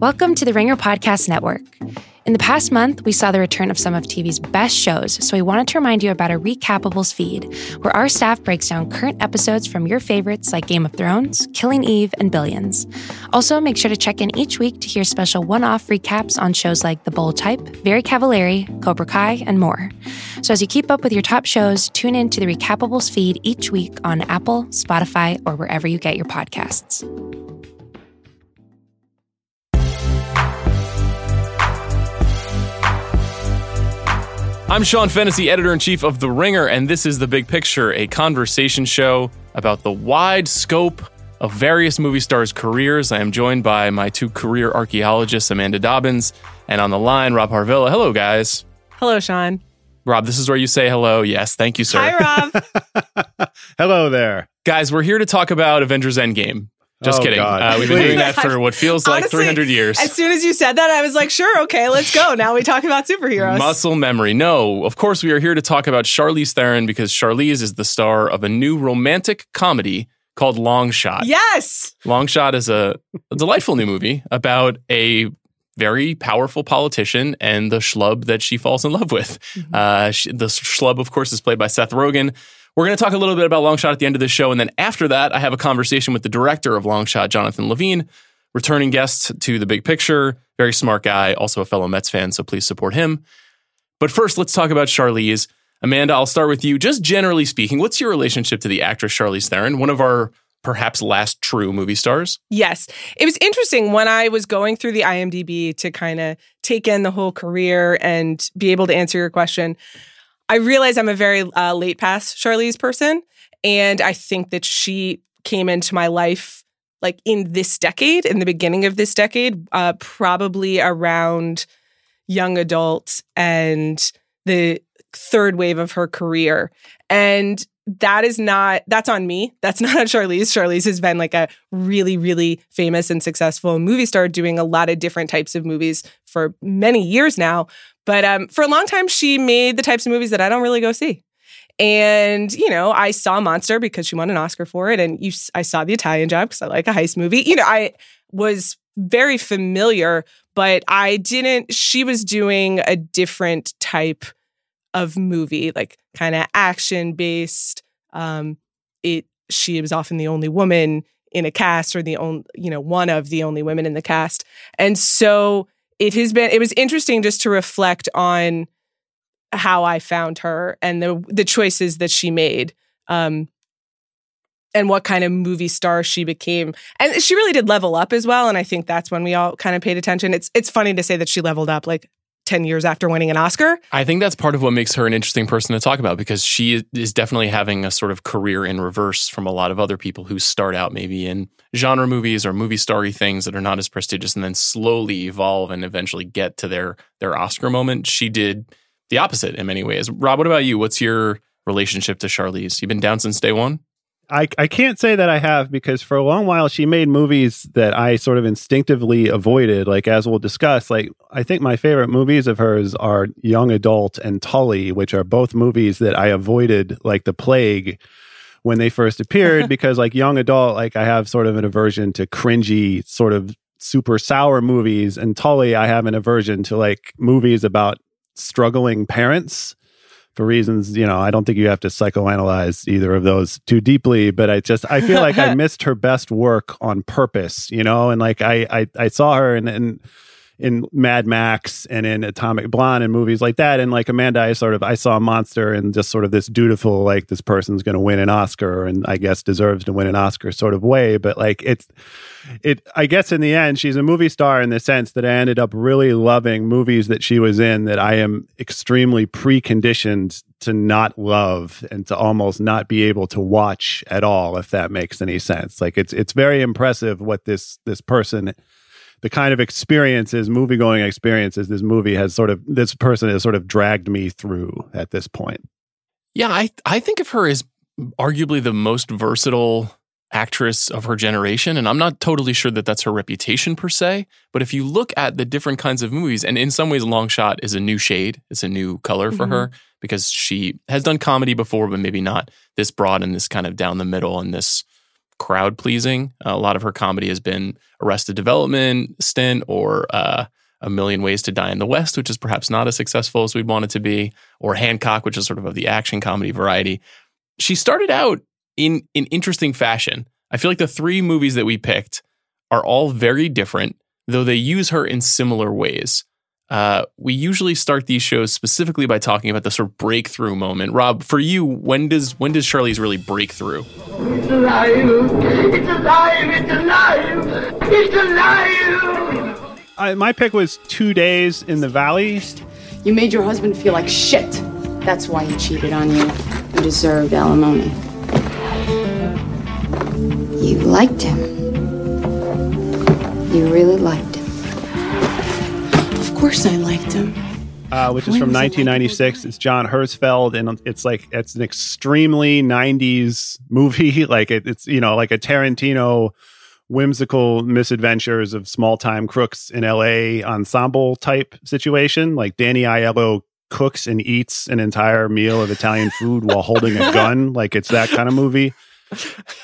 Welcome to the Ringer Podcast Network. In the past month, we saw the return of some of TV's best shows, so we wanted to remind you about our Recapables feed, where our staff breaks down current episodes from your favorites like Game of Thrones, Killing Eve, and Billions. Also, make sure to check in each week to hear special one off recaps on shows like The Bold Type, Very Cavallari, Cobra Kai, and more. So, as you keep up with your top shows, tune in to the Recapables feed each week on Apple, Spotify, or wherever you get your podcasts. I'm Sean Fennessey, editor in chief of The Ringer, and this is The Big Picture, a conversation show about the wide scope of various movie stars' careers. I am joined by my two career archaeologists, Amanda Dobbins, and on the line, Rob Harvilla. Hello, guys. Hello, Sean. Rob, this is where you say hello. Yes, thank you, sir. Hi, Rob. Hello there. Guys, we're here to talk about Avengers Endgame. Just Oh, kidding. Uh, we've been doing that for what feels like Honestly, 300 years. As soon as you said that, I was like, sure, okay, let's go. Now we talk about superheroes. Muscle memory. No, of course, we are here to talk about Charlize Theron because Charlize is the star of a new romantic comedy called Long Shot. yes. Long Shot is a, a delightful new movie about a very powerful politician and the schlub that she falls in love with. Mm-hmm. Uh, she, the schlub, of course, is played by Seth Rogen. We're going to talk a little bit about Long Shot at the end of this show. And then after that, I have a conversation with the director of Long Shot, Jonathan Levine, returning guest to the big picture. Very smart guy, also a fellow Mets fan, so please support him. But first, let's talk about Charlize. Amanda, I'll start with you. Just generally speaking, what's your relationship to the actress Charlize Theron, one of our perhaps last true movie stars? Yes. It was interesting when I was going through the IMDb to kind of take in the whole career and be able to answer your question. I realize I'm a very uh, late pass Charlize person. And I think that she came into my life like in this decade, in the beginning of this decade, uh, probably around young adult and the third wave of her career. And that is not that's on me. That's not on Charlize. Charlize has been like a really, really famous and successful movie star doing a lot of different types of movies for many years now. But um, for a long time, she made the types of movies that I don't really go see. And you know, I saw Monster because she won an Oscar for it, and you, I saw The Italian Job because I like a heist movie. You know, I was very familiar, but I didn't. She was doing a different type of movie, like kind of action based. Um, it she was often the only woman in a cast, or the only you know one of the only women in the cast, and so it has been. It was interesting just to reflect on how I found her and the the choices that she made. Um, and what kind of movie star she became. And she really did level up as well. And I think that's when we all kind of paid attention. It's it's funny to say that she leveled up like 10 years after winning an Oscar. I think that's part of what makes her an interesting person to talk about because she is definitely having a sort of career in reverse from a lot of other people who start out maybe in genre movies or movie starry things that are not as prestigious and then slowly evolve and eventually get to their their Oscar moment. She did the opposite in many ways. Rob, what about you? What's your relationship to Charlize? You've been down since day one? I, I can't say that I have because for a long while she made movies that I sort of instinctively avoided. Like as we'll discuss, like I think my favorite movies of hers are Young Adult and Tully, which are both movies that I avoided like the plague when they first appeared because like Young Adult, like I have sort of an aversion to cringy sort of super sour movies, and Tully, I have an aversion to like movies about struggling parents for reasons you know i don't think you have to psychoanalyze either of those too deeply but i just i feel like i missed her best work on purpose you know and like i i, I saw her and in in Mad Max and in Atomic Blonde and movies like that. And like Amanda, I sort of I saw a Monster and just sort of this dutiful like this person's going to win an Oscar and I guess deserves to win an Oscar sort of way. But like it's it I guess in the end she's a movie star in the sense that I ended up really loving movies that she was in that I am extremely preconditioned to not love and to almost not be able to watch at all if that makes any sense. Like it's it's very impressive what this this person the kind of experiences, movie going experiences, this movie has sort of, this person has sort of dragged me through at this point. Yeah, I I think of her as arguably the most versatile actress of her generation, and I'm not totally sure that that's her reputation per se. But if you look at the different kinds of movies, and in some ways, Long Shot is a new shade, it's a new color for Mhm. her because she has done comedy before, but maybe not this broad and this kind of down the middle and this crowd pleasing. a lot of her comedy has been Arrested Development stint or uh, A Million Ways to Die in the West, which is perhaps not as successful as we'd want it to be, or Hancock, which is sort of of the action comedy variety. She started out in an interesting fashion. I feel like the three movies that we picked are all very different, though they use her in similar ways. Uh, we usually start these shows specifically by talking about the sort of breakthrough moment. Rob, for you, when does when does Charlize really break through? It's alive! It's alive! It's alive! It's alive! I, my pick was two days in the valley. You made your husband feel like shit. That's why he cheated on you. You deserved alimony. You liked him. You really liked him. Of course I liked him. Uh, which is When from was like, 1996. It's John Herzfeld, and it's like it's an extremely 90s movie. Like it, it's you know like a Tarantino whimsical misadventures of small time crooks in L.A. ensemble type situation. Like Danny Aiello cooks and eats an entire meal of Italian food while holding a gun. Like it's that kind of movie.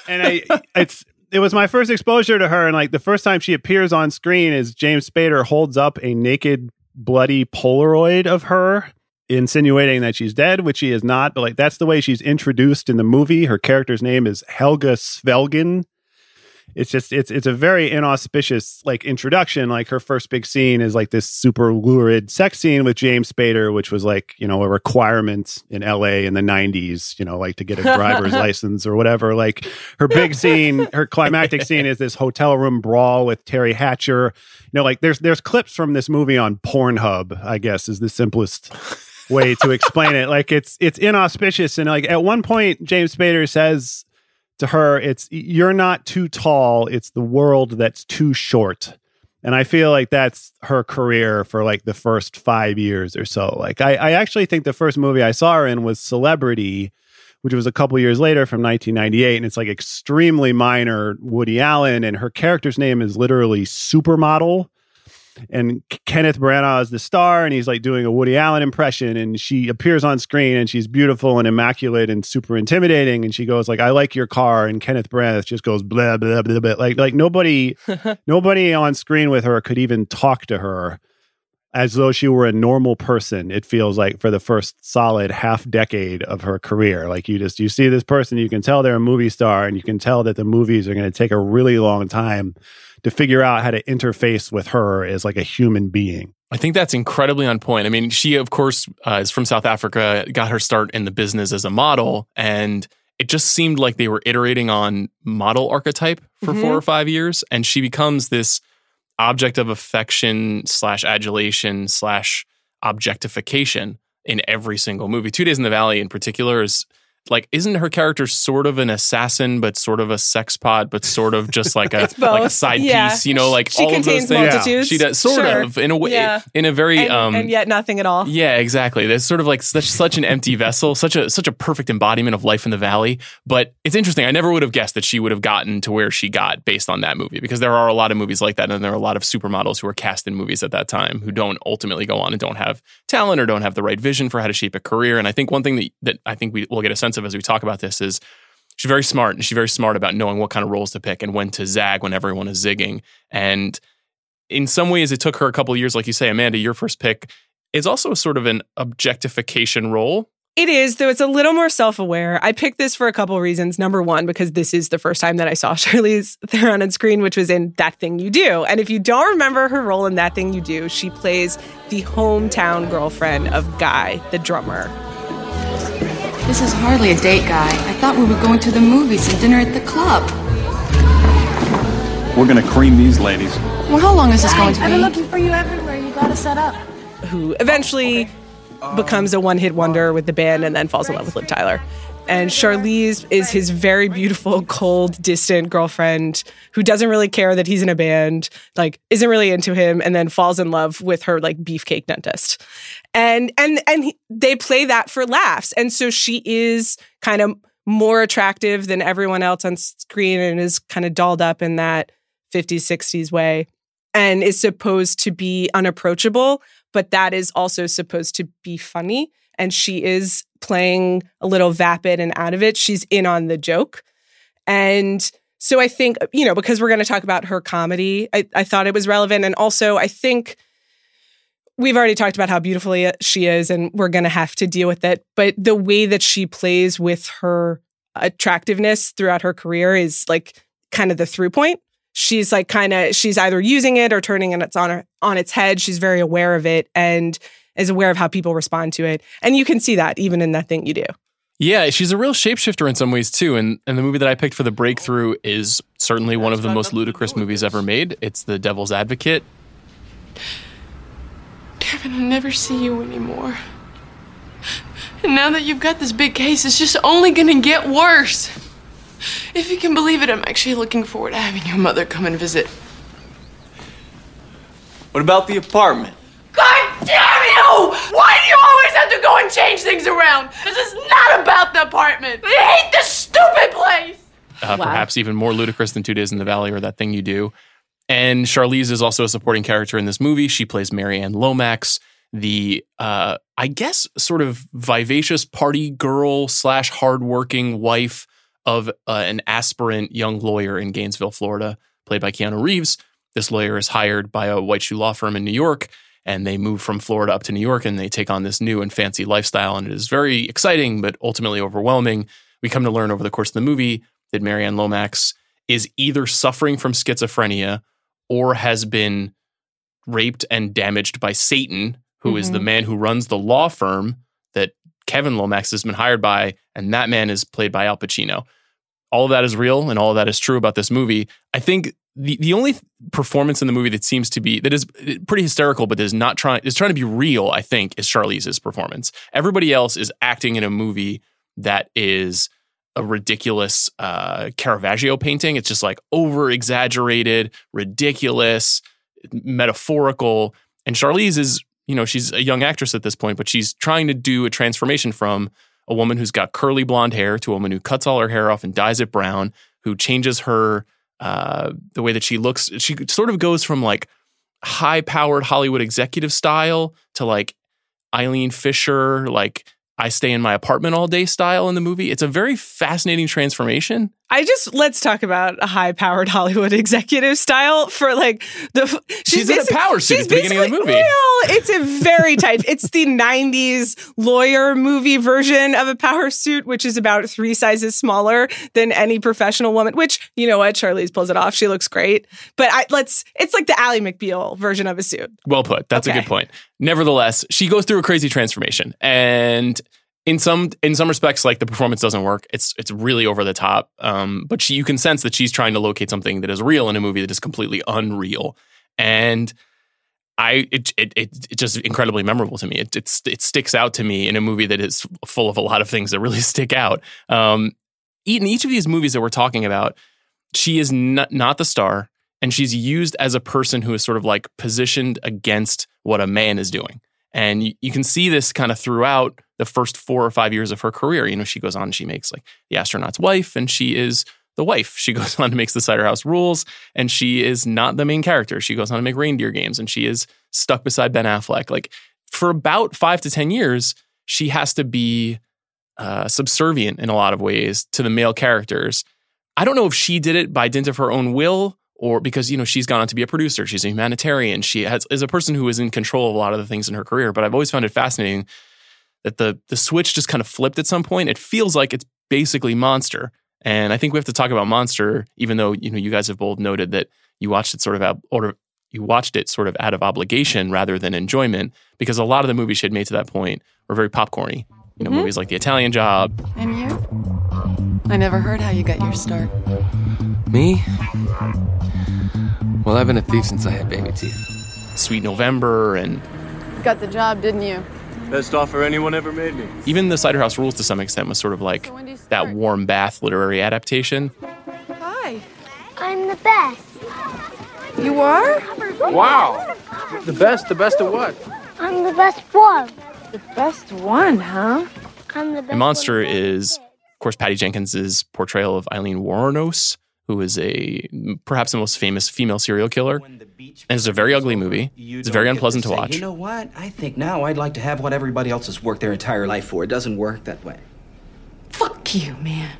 And I, it's it was my first exposure to her, and like the first time she appears on screen is James Spader holds up a naked, bloody Polaroid of her, insinuating that she's dead, which she is not. But like that's the way she's introduced in the movie. Her character's name is Helga Svelgen. It's just it's it's a very inauspicious like introduction. Like her first big scene is like this super lurid sex scene with James Spader, which was like you know a requirement in L.A. in the '90s. You know, like to get a driver's license or whatever. Like her big scene, her climactic scene is this hotel room brawl with Teri Hatcher. You know, like there's there's clips from this movie on Pornhub. I guess is the simplest way to explain it. Like it's it's inauspicious, and like at one point, James Spader says to her, "It's you're not too tall. It's the world that's too short." And I feel like that's her career for like the first five years or so. Like I, I actually think the first movie I saw her in was Celebrity, which was a couple years later from 1998, and it's like extremely minor Woody Allen, and her character's name is literally Supermodel and K- Kenneth Branagh is the star, and he's like doing a Woody Allen impression, and she appears on screen, and she's beautiful and immaculate and super intimidating, and she goes like, "I like your car," and Kenneth Branagh just goes blah blah blah blah, like like nobody nobody on screen with her could even talk to her as though she were a normal person it feels like for the first solid half decade of her career. Like you just you see this person you can tell they're a movie star and you can tell that the movies are going to take a really long time to figure out how to interface with her as like a human being I think that's incredibly on point. I mean, she, of course, uh, is from South Africa, got her start in the business as a model, and it just seemed like they were iterating on model archetype for Mhm. four or five years. And she becomes this object of affection slash adulation slash objectification in every single movie. Two Days in the Valley, in particular, is like, isn't her character sort of an assassin, but sort of a sex pot, but sort of just like a It's like a side Yeah. piece? You know, like she all of those contains things. multitudes. She does sort Sure. of in a way, Yeah. in a very and, um, and yet nothing at all. yeah, exactly. There's sort of like such such an empty vessel, such a such a perfect embodiment of life in the valley. But it's interesting. I never would have guessed that she would have gotten to where she got based on that movie because there are a lot of movies like that, and there are a lot of supermodels who are cast in movies at that time who don't ultimately go on and don't have talent or don't have the right vision for how to shape a career. And I think one thing that that I think we will get a sense of as we talk about this is she's very smart and she's very smart about knowing what kind of roles to pick and when to zag when everyone is zigging. And in some ways, it took her a couple years, like you say, Amanda, your first pick is also sort of an objectification role. It is, though it's a little more self aware. I picked this for a couple reasons. Number one, because this is the first time that I saw Charlize Theron on screen, which was in That Thing You Do. And if you don't remember her role in That Thing You Do, she plays the hometown girlfriend of Guy, the drummer. This is hardly a date, guy. I thought we were going to the movies and dinner at the club. We're gonna cream these ladies. Well, how long is this going to be? I've been looking for you everywhere. You gotta set up. who eventually becomes a one hit wonder with the band and then falls in love with Liv Tyler. And Charlize is his very beautiful, cold, distant girlfriend who doesn't really care that he's in a band, like isn't really into him, and then falls in love with her like beefcake dentist. And and and he, they play that for laughs. And so she is kind of more attractive than everyone else on screen and is kind of dolled up in that 50s, 60s way and is supposed to be unapproachable, but that is also supposed to be funny. And she is playing a little vapid and out of it. She's in on the joke. And so I think, you know, because we're going to talk about her comedy, I, I thought it was relevant. And also, I think we've already talked about how beautifully uh, she is, and we're going to have to deal with it. But the way that she plays with her attractiveness throughout her career is like kind of the through point. She's like kind of she's either using it or turning it on her, on its head. She's very aware of it and is aware of how people respond to it. And you can see that even in that thing you do. Yeah, she's a real shapeshifter in some ways too. And and the movie that I picked for the breakthrough is certainly one of the most ludicrous movies ever made. It's The Devil's Advocate. Kevin, I'll never see you anymore. And now that you've got this big case, it's just only gonna get worse. If you can believe it, I'm actually looking forward to having your mother come and visit. What about the apartment? God damn you! Why do you always have to go and change things around? This is not about the apartment. I hate this stupid place. Uh, Perhaps even more ludicrous than Two Days in the Valley or That Thing You Do. And Charlize is also a supporting character in this movie. She plays Marianne Lomax, the uh, I guess sort of vivacious party girl slash hardworking wife of uh, an aspirant young lawyer in Gainesville, Florida, played by Keanu Reeves. This lawyer is hired by a white shoe law firm in New York, and they move from Florida up to New York, and they take on this new and fancy lifestyle, and it is very exciting, but ultimately overwhelming. We come to learn over the course of the movie that Marianne Lomax is either suffering from schizophrenia or has been raped and damaged by Satan, who is the Mhm. man who runs the law firm that Kevin Lomax has been hired by, and that man is played by Al Pacino. All of that is real and all of that is true about this movie. I think the, the only performance in the movie that seems to be that is pretty hysterical, but is not trying is trying to be real, I think, is Charlize's performance. Everybody else is acting in a movie that is a ridiculous uh, Caravaggio painting. It's just like over exaggerated, ridiculous, metaphorical. And Charlize is, you know, she's a young actress at this point, but she's trying to do a transformation from a woman who's got curly blonde hair to a woman who cuts all her hair off and dyes it brown, who changes her uh, the way that she looks. She sort of goes from like high powered Hollywood executive style to like Eileen Fisher, like I stay in my apartment all day style in the movie. It's a very fascinating transformation. I just let's talk about a high-powered Hollywood executive style for like the. She's in a power suit she's at the beginning of the movie. Well, it's a very tight. It's the '90s lawyer movie version of a power suit, which is about three sizes smaller than any professional woman. Which you know what, Charlize pulls it off. She looks great. But I, let's. It's like the Ally McBeal version of a suit. Well put. That's a good point. Nevertheless, she goes through a crazy transformation, and in some in some respects, like the performance doesn't work. It's it's really over the top. Um, but she, you can sense that she's trying to locate something that is real in a movie that is completely unreal, and I it it, it just incredibly memorable to me. It it's, it sticks out to me in a movie that is full of a lot of things that really stick out. Um, in each of these movies that we're talking about, she is not, not the star and she's used as a person who is sort of like positioned against what a man is doing. And you, you can see this kind of throughout the first four or five years of her career. You know, she goes on she makes like the astronaut's wife, and she is the wife. She goes on to makes the Cider House Rules, and she is not the main character. She goes on to make reindeer games, and she is stuck beside Ben Affleck. Like for about five to ten years, she has to be uh, subservient in a lot of ways to the male characters. I don't know if she did it by dint of her own will or because you know she's gone on to be a producer she's a humanitarian she has, is a person who is in control of a lot of the things in her career but i've always found it fascinating that the the switch just kind of flipped at some point it feels like it's basically monster and i think we have to talk about monster even though you know you guys have both noted that you watched it sort of out or you watched it sort of out of obligation rather than enjoyment because a lot of the movies she had made to that point were very popcorny you know mm-hmm. movies like the italian job And you? I never heard how you got your start. Me? Well, I've been a thief since I had baby teeth. sweet november and Got the job, didn't you? Best offer anyone ever made me. even the cider house rules to some extent was sort of like So when do you that warm bath literary adaptation Hi. I'm the best. You are? Wow! The best, the best of what? I'm the best one. The best one, huh? I'm the best. And Monster one. is, of course, Patty Jenkins's portrayal of Aileen Wuornos, who is a perhaps the most famous female serial killer. And it's a very ugly movie. It's very unpleasant to watch. You know what? I think now I'd like to have what everybody else has worked their entire life for. It doesn't work that way. Fuck you, man.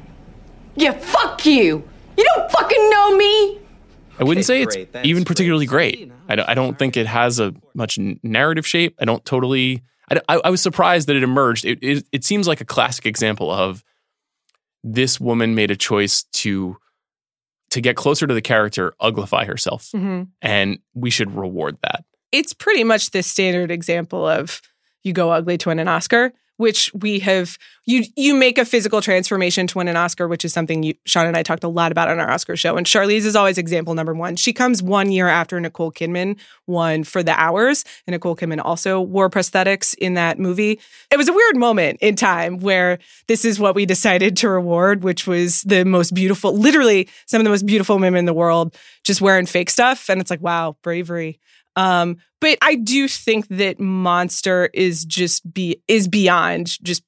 Yeah, fuck you. You don't fucking know me. I wouldn't say it's. That's even great. particularly great. I don't, I don't think it has a much narrative shape. I don't totally. I, I, I was surprised that it emerged. It, it it seems like a classic example of this woman made a choice to to get closer to the character, uglify herself, Mhm. and we should reward that. it's pretty much the standard example of you go ugly to win an Oscar, which we have you you make a physical transformation to win an Oscar, which is something you Sean and I talked a lot about on our Oscar show. And Charlize is always example number one. She comes one year after Nicole Kidman won for the hours, and Nicole Kidman also wore prosthetics in that movie. It was a weird moment in time where this is what we decided to reward, which was the most beautiful, literally some of the most beautiful women in the world, just wearing fake stuff. And it's like, wow, bravery. Um, but I do think that Monster is just be is beyond just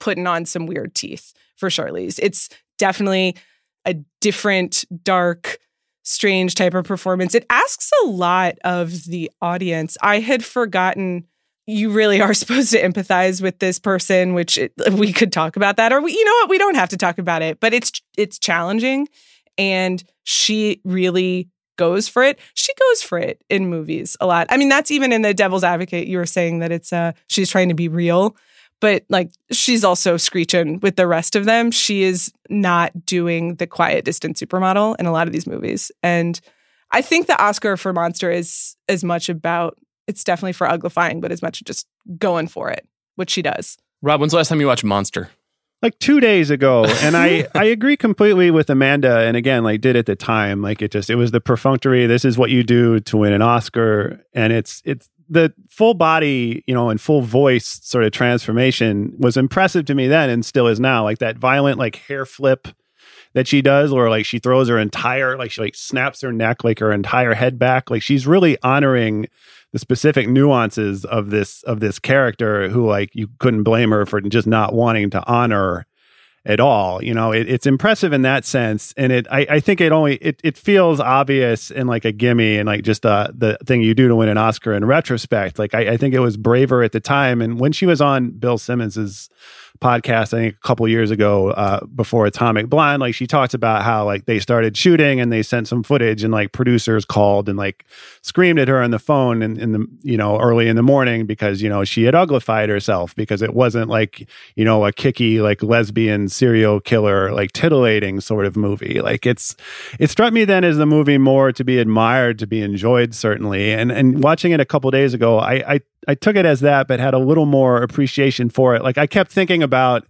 putting on some weird teeth for Charlize. It's definitely a different, dark, strange type of performance. It asks a lot of the audience. I had forgotten you really are supposed to empathize with this person, which it, we could talk about that, or we, you know what, we don't have to talk about it. But it's it's challenging, and she really goes for it. She goes for it in movies a lot. I mean, that's even in the Devil's Advocate. You were saying that it's uh she's trying to be real, but like she's also screeching with the rest of them. She is not doing the quiet, distant supermodel in a lot of these movies, and I think the Oscar for Monster is as much about it's definitely for uglifying, but as much just going for it, which she does. Rob, when's the last time you watched Monster? Like two days ago and i i agree completely with amanda and again like did at the time like it just it was the perfunctory this is what you do to win an oscar and it's it's the full body you know and full voice sort of transformation was impressive to me then and still is now like that violent like hair flip that she does or like she throws her entire like she like snaps her neck like her entire head back like she's really honoring the specific nuances of this of this character who like you couldn't blame her for just not wanting to honor at all you know? It, it's impressive in that sense and it I, I think it only it, it feels obvious and like a gimme and like just uh, the thing you do to win an oscar in retrospect. Like I, I think it was braver at the time and when she was on bill simmons's podcast i think a couple years ago uh, before atomic blonde like she talks about how like they started shooting and they sent some footage and like producers called and like screamed at her on the phone in, in the you know early in the morning because you know she had uglified herself because it wasn't like you know a kicky like lesbian serial killer like titillating sort of movie. Like it's it struck me then as the movie more to be admired to be enjoyed certainly. And and watching it a couple days ago i i I took it as that, but had a little more appreciation for it. Like I kept thinking about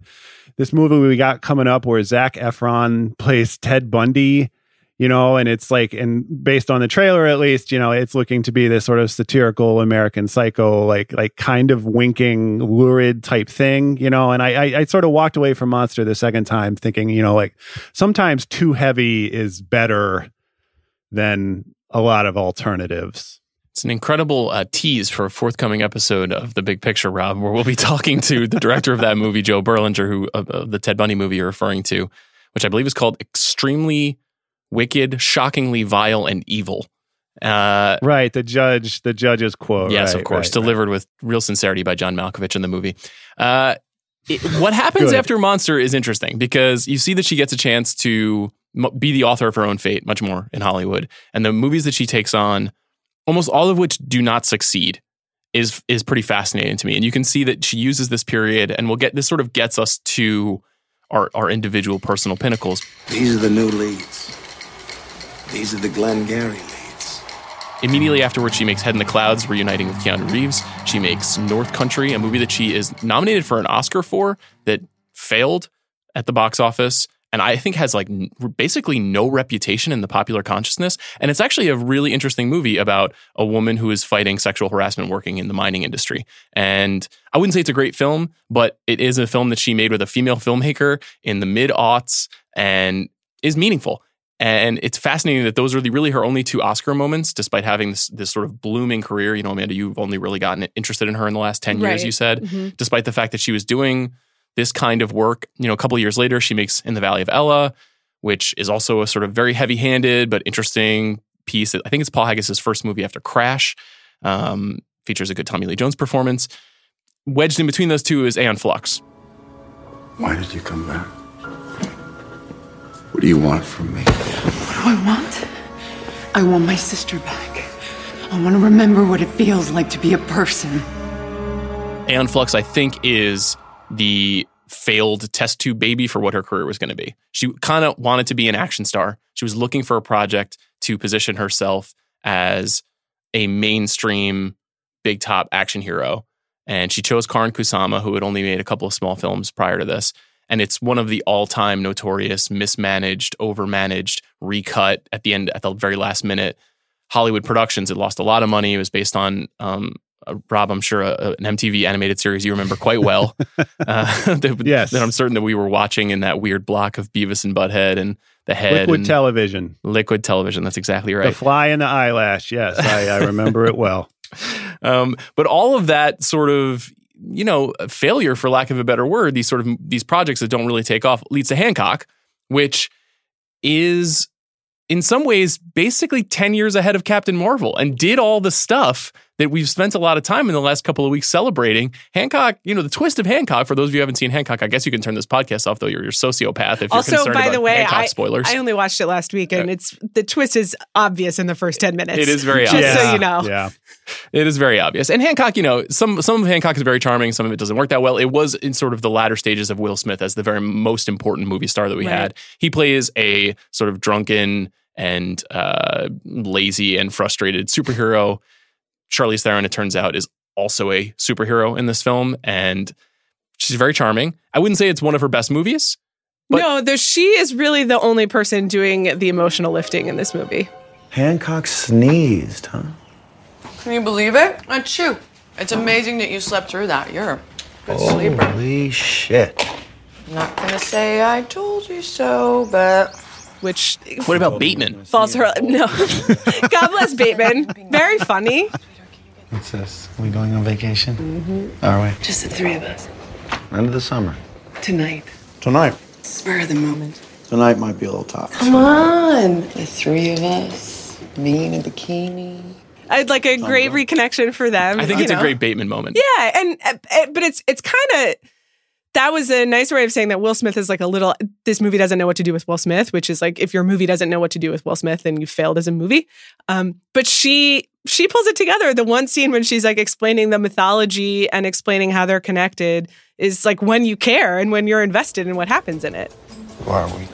this movie we got coming up where Zac Efron plays Ted Bundy, you know, and it's like, and based on the trailer at least, you know, it's looking to be this sort of satirical American Psycho, like like kind of winking, lurid type thing, you know. And I, I I sort of walked away from Monster the second time thinking, you know, like sometimes too heavy is better than a lot of alternatives. It's an incredible uh, tease for a forthcoming episode of The Big Picture, Rob, where we'll be talking to the director of that movie, Joe Berlinger, who of, of the Ted Bundy movie you're referring to, which I believe is called Extremely Wicked, Shockingly Vile, and Evil. Uh, right, the judge, the judge's quote. yes, right, of course, right, delivered with real sincerity by John Malkovich in the movie. Uh, it- what happens after Monster is interesting because you see that she gets a chance to be the author of her own fate much more in Hollywood, and the movies that she takes on, almost all of which do not succeed, is is pretty fascinating to me. And you can see that she uses this period, and we'll get this sort of gets us to our our individual personal pinnacles. These are the new leads. These are the Glengarry leads. Immediately afterwards, she makes Head in the Clouds, reuniting with Keanu Reeves. She makes North Country, a movie that she is nominated for an Oscar for that failed at the box office. And I think has like basically no reputation in the popular consciousness. And it's actually a really interesting movie about a woman who is fighting sexual harassment working in the mining industry. And I wouldn't say it's a great film, but it is a film that she made with a female filmmaker in the mid aughts and is meaningful. And it's fascinating that those are the, really her only two Oscar moments, despite having this, this sort of blooming career. You know, Amanda, you've only really gotten interested in her in the last 10 years, Right. you said, Mhm. despite the fact that she was doing this kind of work. You know, a couple of years later, she makes In the Valley of Ella, which is also a sort of very heavy handed but interesting piece. I think it's Paul Haggis' first movie after Crash. Um, features a good Tommy Lee Jones performance. Wedged in between those two is Aeon Flux. Why did you come back? What do you want from me? What do I want? I want my sister back. I want to remember what it feels like to be a person. Aeon Flux, I think, is the failed test tube baby for what her career was going to be. She kind of wanted to be an action star. She was looking for a project to position herself as a mainstream big top action hero. And she chose Karyn Kusama, who had only made a couple of small films prior to this. And it's one of the all time notorious, mismanaged, overmanaged, recut at the end, at the very last minute Hollywood productions. It lost a lot of money. It was based on um, uh, Rob, I'm sure uh, an MTV animated series you remember quite well. uh, that, Yes. that I'm certain that we were watching in that weird block of Beavis and Butthead and the head. Liquid television. Liquid television. That's exactly right. The fly in the eyelash. Yes, I, I remember it well. Um, but all of that sort of you know failure, for lack of a better word, these sort of these projects that don't really take off leads to Hancock, which is in some ways basically 10 years ahead of Captain Marvel and did all the stuff that we've spent a lot of time in the last couple of weeks celebrating. Hancock, you know, the twist of Hancock, for those of you who haven't seen Hancock, I guess you can turn this podcast off, though you're, you're a sociopath if you're Also, concerned by about the way, Hancock I, spoilers. I only watched it last week, and it's the twist is obvious in the first ten minutes. It is very just obvious. so you know. Yeah. It is very obvious. And Hancock, you know, some some of Hancock is very charming, some of it doesn't work that well. It was in sort of the latter stages of Will Smith as the very most important movie star that we Right. had. He plays a sort of drunken and uh, lazy and frustrated superhero. Charlize Theron, it turns out, is also a superhero in this film, and she's very charming. I wouldn't say it's one of her best movies. But- no, there, she is really the only person doing the emotional lifting in this movie. Hancock sneezed, huh? Can you believe it? Ah, That's true. It's amazing that you slept through that. You're a good sleeper. Holy shit. I'm not gonna say I told you so, but Which What about Bateman? falls her no. God bless Bateman. Very funny. What's this? Are we going on vacation? Mm-hmm. Are we? Just the three of us. End of the summer. Tonight. Tonight. Spur of the moment. Tonight might be a little tough. Come on. The three of us. Me in a bikini. I'd like a great reconnection for them. I think you it's a great Bateman moment. Yeah, and uh, uh, but it's it's kind of that was a nice way of saying that Will Smith is like a little. This movie doesn't know what to do with Will Smith, which is like if your movie doesn't know what to do with Will Smith, then you failed as a movie. Um, but she she pulls it together. The one scene when she's like explaining the mythology and explaining how they're connected is like when you care and when you're invested in what happens in it. Who are we?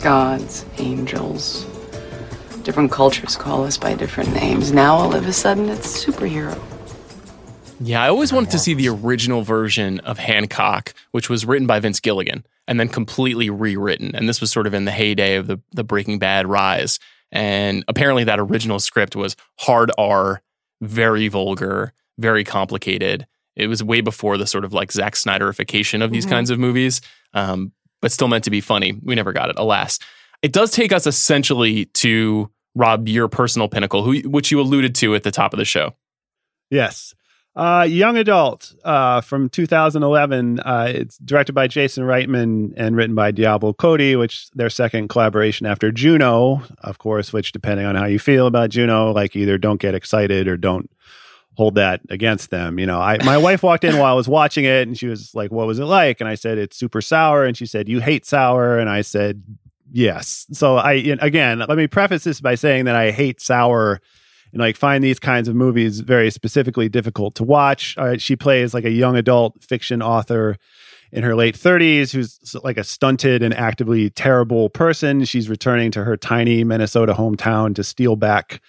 Gods, angels. Different cultures call us by different names. Now all of a sudden it's superhero. Yeah, I always wanted to see the original version of Hancock, which was written by Vince Gilligan and then completely rewritten. And this was sort of in the heyday of the, the Breaking Bad rise. And apparently, that original script was hard R, very vulgar, very complicated. It was way before the sort of like Zack Snyderification of these Mhm. kinds of movies, um, but still meant to be funny. We never got it, alas. It does take us essentially to Rob, your personal pinnacle, who, which you alluded to at the top of the show. Yes. Uh, young adult uh, from 2011. Uh, it's directed by Jason Reitman and written by Diablo Cody, which their second collaboration after Juno, of course. Which, depending on how you feel about Juno, like either don't get excited or don't hold that against them. You know, I my wife walked in while I was watching it, and she was like, "What was it like?" And I said, "It's super sour," and she said, "You hate sour," and I said, "Yes." So I again, let me preface this by saying that I hate sour and like find these kinds of movies very specifically difficult to watch. Uh, she plays like a young adult fiction author in her late 30s who's like a stunted and actively terrible person. She's returning to her tiny Minnesota hometown to steal back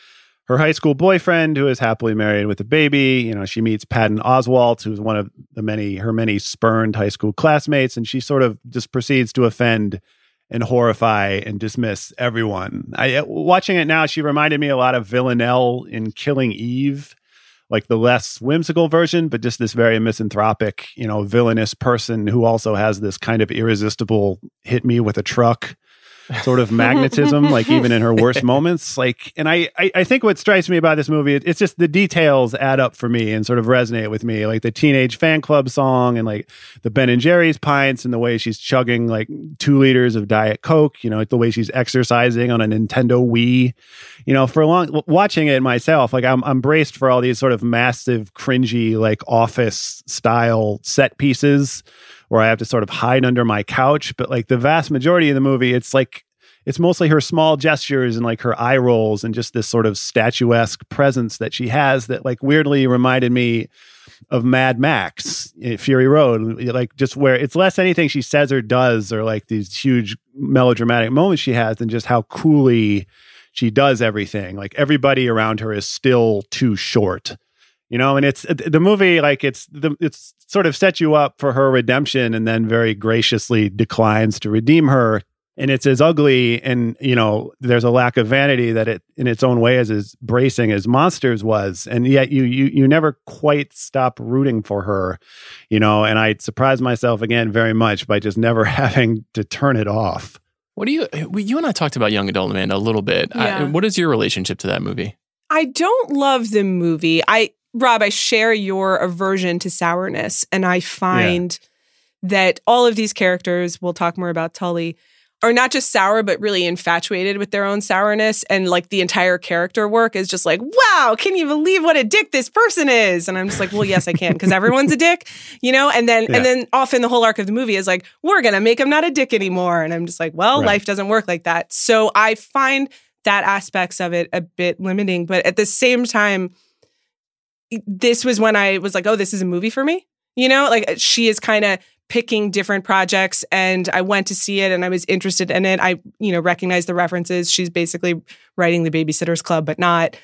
her high school boyfriend who is happily married with a baby. You know, she meets Patton Oswalt, who's one of the many her many spurned high school classmates, and she sort of just proceeds to offend and horrify and dismiss everyone. I uh, watching it now, she reminded me a lot of Villanelle in Killing Eve, like the less whimsical version, but just this very misanthropic, you know, villainous person who also has this kind of irresistible hit me with a truck sort of magnetism, like even in her worst moments. Like, and I, I, I think what strikes me about this movie, it- it's just the details add up for me and sort of resonate with me, like the Teenage Fanclub song and like the Ben and Jerry's pints and the way she's chugging like two liters of Diet Coke, you know, like the way she's exercising on a Nintendo Wii, you know, for a long watching it myself, like I'm, I'm braced for all these sort of massive, cringy, like office style set pieces where I have to sort of hide under my couch. But like the vast majority of the movie, it's like it's mostly her small gestures and like her eye rolls and just this sort of statuesque presence that she has that like weirdly reminded me of Mad Max, eh, Fury Road, like just where it's less anything she says or does or like these huge melodramatic moments she has than just how coolly she does everything. Like everybody around her is still too short. You know, and it's the movie like it's the it's sort of set you up for her redemption and then very graciously declines to redeem her. And it's as ugly and you know there's a lack of vanity that it in its own way is as bracing as monsters was. And yet you you you never quite stop rooting for her you know and i surprised myself again very much by just never having to turn it off. What do you you and i talked about young adult man a little bit. Yeah. I, what is your relationship to that movie? I don't love the movie. I Rob, I share your aversion to sourness, and I find that all of these characters, we'll talk more about Tully, are not just sour, but really infatuated with their own sourness. And like the entire character work is just like, wow, can you believe what a dick this person is? And I'm just like, well, yes, I can, because everyone's a dick, you know? And then Yeah. and then often the whole arc of the movie is like, we're gonna make him not a dick anymore. And I'm just like, well, Right. life doesn't work like that. So I find that aspects of it a bit limiting. But at the same time, this was when I was like, oh, this is a movie for me. You know, like she is kind of picking different projects and I went to see it and I was interested in it. I, you know, recognized the references. She's basically writing the Babysitters Club, but not.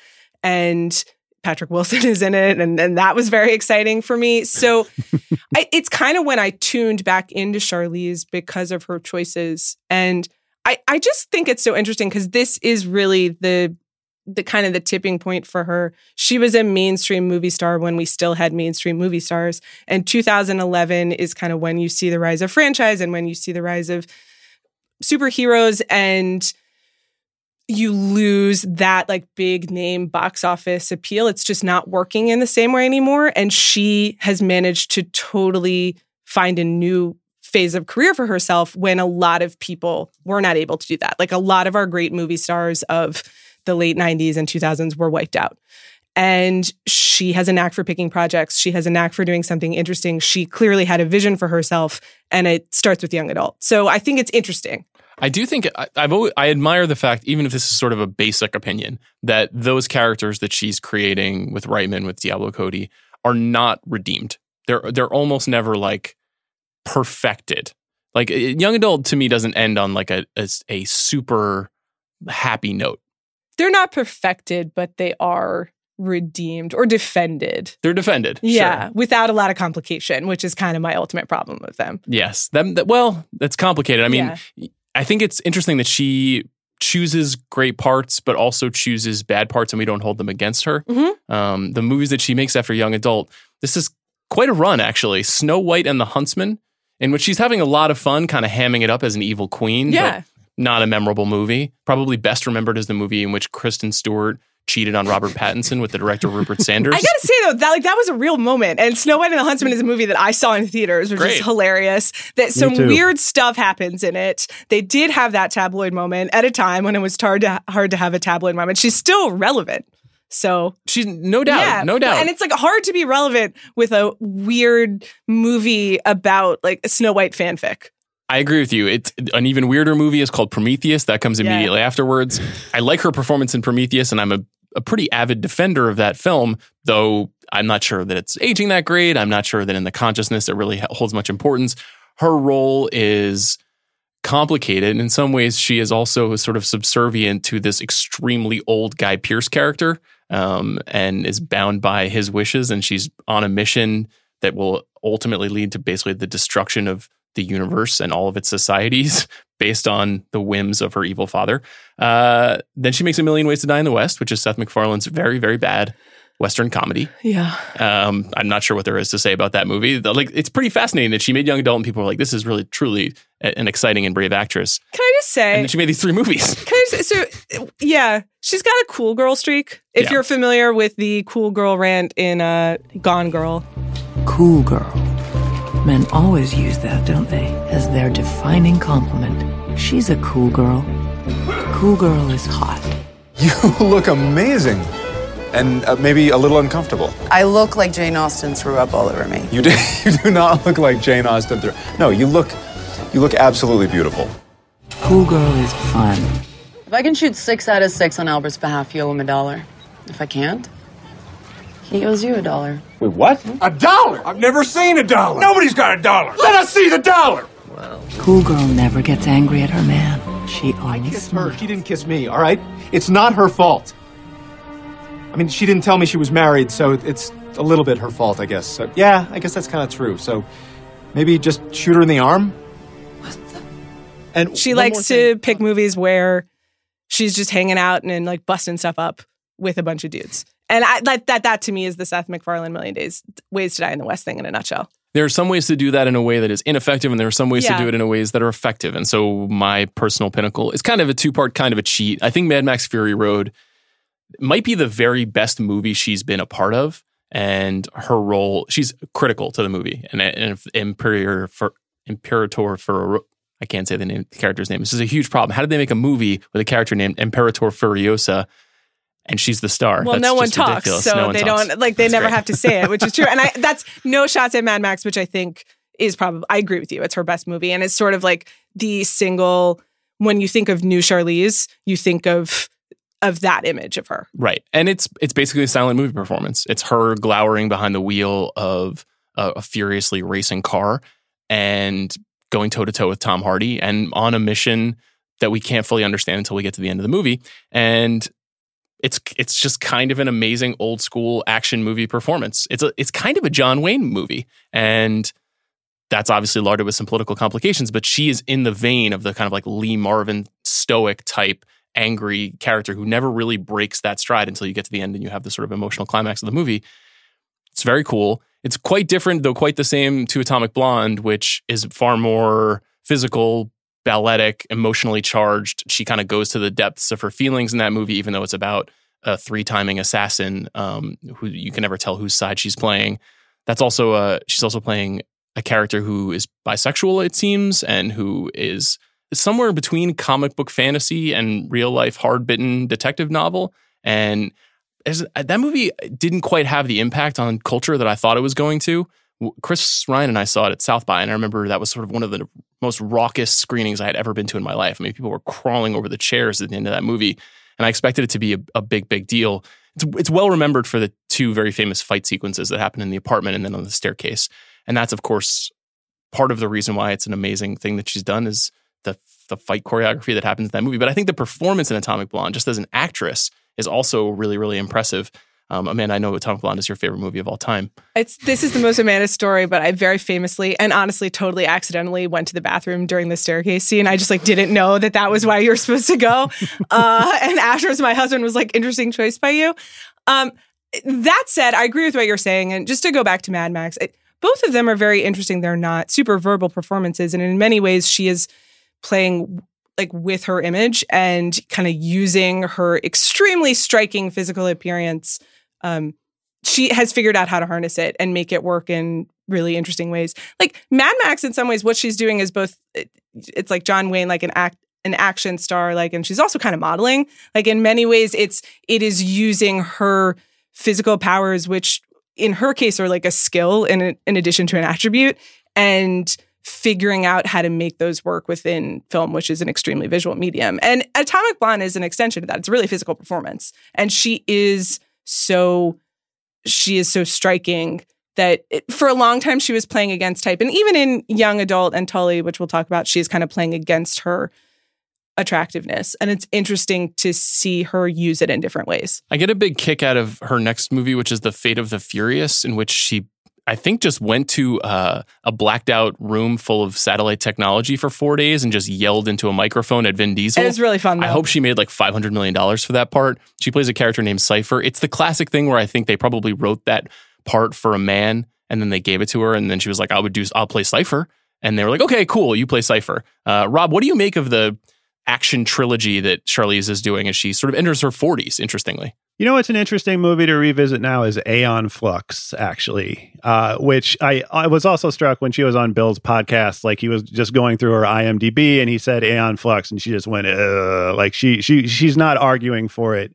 And Patrick Wilson is in it. And, and that was very exciting for me. So I, it's kind of when I tuned back into Charlize because of her choices. And I, I just think it's so interesting because this is really the the kind of the tipping point for her. She was a mainstream movie star when we still had mainstream movie stars. And 2011 is kind of when you see the rise of franchise and when you see the rise of superheroes and you lose that like big name box office appeal. It's just not working in the same way anymore. And she has managed to totally find a new phase of career for herself when a lot of people were not able to do that. Like a lot of our great movie stars of the late 90s and 2000s were wiped out. And she has a knack for picking projects. She has a knack for doing something interesting. She clearly had a vision for herself, and it starts with young adult. So I think it's interesting. I do think I, I've always, I admire the fact, even if this is sort of a basic opinion, that those characters that she's creating with Reitman, with Diablo Cody, are not redeemed. They're they're almost never like perfected. Like young adult to me doesn't end on like a a, a super happy note. They're not perfected, but they are redeemed or defended. They're defended. Yeah, Sure. without a lot of complication, which is kind of my ultimate problem with them. Yes. Them that- well, that's complicated. I mean, Yeah. I think it's interesting that she chooses great parts, but also chooses bad parts, and we don't hold them against her. Mhm. Um, the movies that she makes after young adult, this is quite a run, actually. Snow White and the Huntsman, in which she's having a lot of fun, kind of hamming it up as an evil queen. Yeah. But not a memorable movie. Probably best remembered as the movie in which Kristen Stewart cheated on Robert Pattinson with the director Rupert Sanders. I gotta say though, that like that was a real moment. And Snow White and the Huntsman is a movie that I saw in theaters, which Great. is hilarious. That some weird stuff happens in it. They did have that tabloid moment at a time when it was hard to hard to have a tabloid moment. She's still relevant. So she's no doubt, yeah, no doubt. And it's like hard to be relevant with a weird movie about like a Snow White fanfic. I agree with you. It's an even weirder movie is called Prometheus. That comes Yeah. immediately afterwards. I like her performance in Prometheus, and I'm a, a pretty avid defender of that film, though I'm not sure that it's aging that great. I'm not sure that in the consciousness it really holds much importance. Her role is complicated. And in some ways, she is also sort of subservient to this extremely old Guy Pearce character um, and is bound by his wishes. And she's on a mission that will ultimately lead to basically the destruction of the universe and all of its societies based on the whims of her evil father. Uh, then she makes A Million Ways to Die in the West, which is Seth MacFarlane's very, very bad Western comedy. Yeah. Um, I'm not sure what there is to say about that movie. The- Like, it's pretty fascinating that she made young adult, and people were like, "This is really, truly a- an exciting and brave actress." Can I just say And then she made these three movies. Can I just, so yeah, she's got a cool girl streak. If Yeah. you're familiar with the cool girl rant in uh, Gone Girl, Cool girl. Men always use that, don't they, as their defining compliment. She's a cool girl. Cool girl is hot. You look amazing. and uh, maybe a little uncomfortable. I look like Jane Austen threw up all over me. You do, you do not look like Jane Austen. Through. No, you look, you look absolutely beautiful. Cool Girl is fun. If I can shoot six out of six on Albert's behalf, you owe him a dollar. If I can't, he owes you a dollar. Wait, what? A dollar? I've never seen a dollar. Nobody's got a dollar. Let us see the dollar. Well, cool Girl never gets angry at her man. She only Kiss her. She didn't kiss me, all right? It's not her fault. I mean, she didn't tell me she was married, so it's a little bit her fault, I guess. So, yeah, I guess that's kind of true. So maybe just shoot her in the arm? And She likes to pick movies where she's just hanging out and, and like busting stuff up with a bunch of dudes. And I, that, that that to me is the Seth MacFarlane Million Days Ways to Die in the West thing in a nutshell. There are some ways to do that in a way that is ineffective, and there are some ways Yeah. to do it in a ways that are effective. And so, my personal pinnacle is kind of a two part, kind of a cheat. I think Mad Max Fury Road might be the very best movie she's been a part of, and her role she's critical to the movie. And, and if Imperator for Imperator for I can't say the name the character's name. This is a huge problem. How did they make a movie with a character named Imperator Furiosa? And she's the star. Well, That's no one talks, ridiculous. so No one they talks. don't like they That's never great. have to say it, which is true. And I that's no shots at Mad Max, which I think is probably I agree with you. It's her best movie, and it's sort of like the single when you think of new Charlize, you think of of that image of her. Right. And it's it's basically a silent movie performance. It's her glowering behind the wheel of a, a furiously racing car and going toe to toe with Tom Hardy and on a mission that we can't fully understand until we get to the end of the movie. And it's it's just kind of an amazing old school action movie performance. It's a it's kind of a John Wayne movie. And that's obviously larded with some political complications, but she is in the vein of the kind of like Lee Marvin stoic type angry character who never really breaks that stride until you get to the end and you have the sort of emotional climax of the movie. It's very cool. It's quite different, though quite the same to Atomic Blonde, which is far more physical, balletic, emotionally charged. She kind of goes to the depths of her feelings in that movie, even though it's about a three timing assassin um, who you can never tell whose side she's playing. That's also uh, she's also playing a character who is bisexual, it seems, and who is somewhere between comic book fantasy and real life hard bitten detective novel. And as, that movie didn't quite have the impact on culture that I thought it was going to. Chris Ryan and I saw it at South by, and I remember that was sort of one of the most raucous screenings I had ever been to in my life. I mean, people were crawling over the chairs at the end of that movie, and I expected it to be a, a big, big deal. It's, it's well remembered for the two very famous fight sequences that happen in the apartment and then on the staircase, and that's of course part of the reason why it's an amazing thing that she's done is the the fight choreography that happens in that movie. But I think the performance in Atomic Blonde, just as an actress, is also really, really impressive. Um, Amanda, I know Atomic Blonde is your favorite movie of all time. It's this is the most Amanda story, but I very famously and honestly, totally accidentally went to the bathroom during the staircase scene. I just like didn't know that that was why you were supposed to go. Uh, and afterwards, my husband was like, "Interesting choice by you." Um, that said, I agree with what you're saying, and just to go back to Mad Max, it, both of them are very interesting. They're not super verbal performances, and in many ways, she is playing like with her image and kind of using her extremely striking physical appearance um, she has figured out how to harness it and make it work in really interesting ways. Like Mad Max, in some ways, what she's doing is both. It's like John Wayne, like an act, an action star, like, and she's also kind of modeling. Like in many ways, it's it is using her physical powers, which in her case are like a skill in in addition to an attribute, and figuring out how to make those work within film, which is an extremely visual medium. And Atomic Blonde is an extension of that. It's a really physical performance, and she is so she is so striking that it, for a long time she was playing against type. And even in young adult and tully which we'll talk about she's kind of playing against her attractiveness. And it's interesting to see her use it in different ways. I get a big kick out of her next movie, which is The Fate of the Furious, in which she, I think, just went to uh, a blacked out room full of satellite technology for four days and just yelled into a microphone at Vin Diesel. it was really fun though. I hope she made like $500 million for that part. She plays a character named Cypher. It's the classic thing where I think they probably wrote that part for a man and then they gave it to her. And then she was like, I would do, I'll play Cypher. And they were like, okay, cool. You play Cypher. Uh, Rob, what do you make of the action trilogy that Charlize is doing as she sort of enters her 40s, interestingly? You know what's an interesting movie to revisit now is Aeon Flux, actually, uh, which I, I was also struck when she was on Bill's podcast. Like he was just going through her IMDb and he said Aeon Flux, and she just went, like she she she's not arguing for it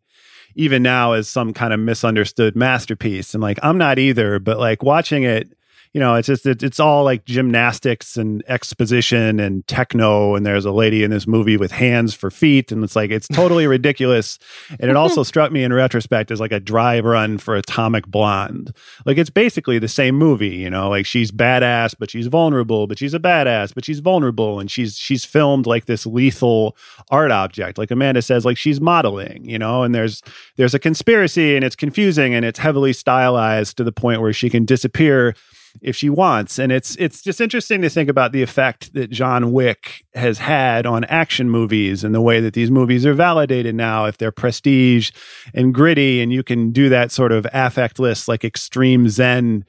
even now as some kind of misunderstood masterpiece. And like, I'm not either, but like watching it, you know, it's just it, it's all like gymnastics and exposition and techno. And there's a lady in this movie with hands for feet, and it's like it's totally ridiculous. And it also struck me in retrospect as like a dry run for Atomic Blonde. Like it's basically the same movie, you know. Like she's badass, but she's vulnerable, but she's a badass, but she's vulnerable, and she's she's filmed like this lethal art object. Like Amanda says, like she's modeling, you know. And there's there's a conspiracy, and it's confusing, and it's heavily stylized to the point where she can disappear if she wants. And it's it's just interesting to think about the effect that John Wick has had on action movies and the way that these movies are validated now if they're prestige and gritty and you can do that sort of affectless like extreme zen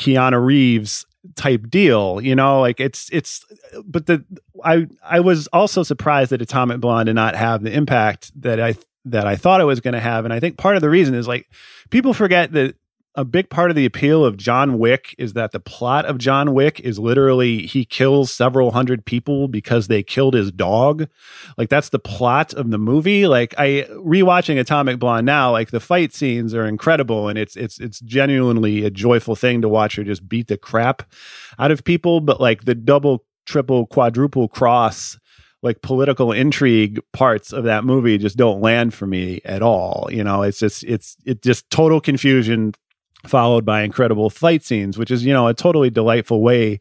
Keanu Reeves type deal you know like it's it's but the i i was also surprised that atomic blonde did not have the impact that i that i thought it was going to have and i think part of the reason is like people forget that a big part of the appeal of John Wick is that the plot of John Wick is literally he kills several hundred people because they killed his dog. Like that's the plot of the movie. Like I rewatching Atomic Blonde now, like the fight scenes are incredible and it's it's it's genuinely a joyful thing to watch her just beat the crap out of people, but like the double, triple, quadruple cross like political intrigue parts of that movie just don't land for me at all. You know, it's just it's it just total confusion followed by incredible fight scenes, which is you know a totally delightful way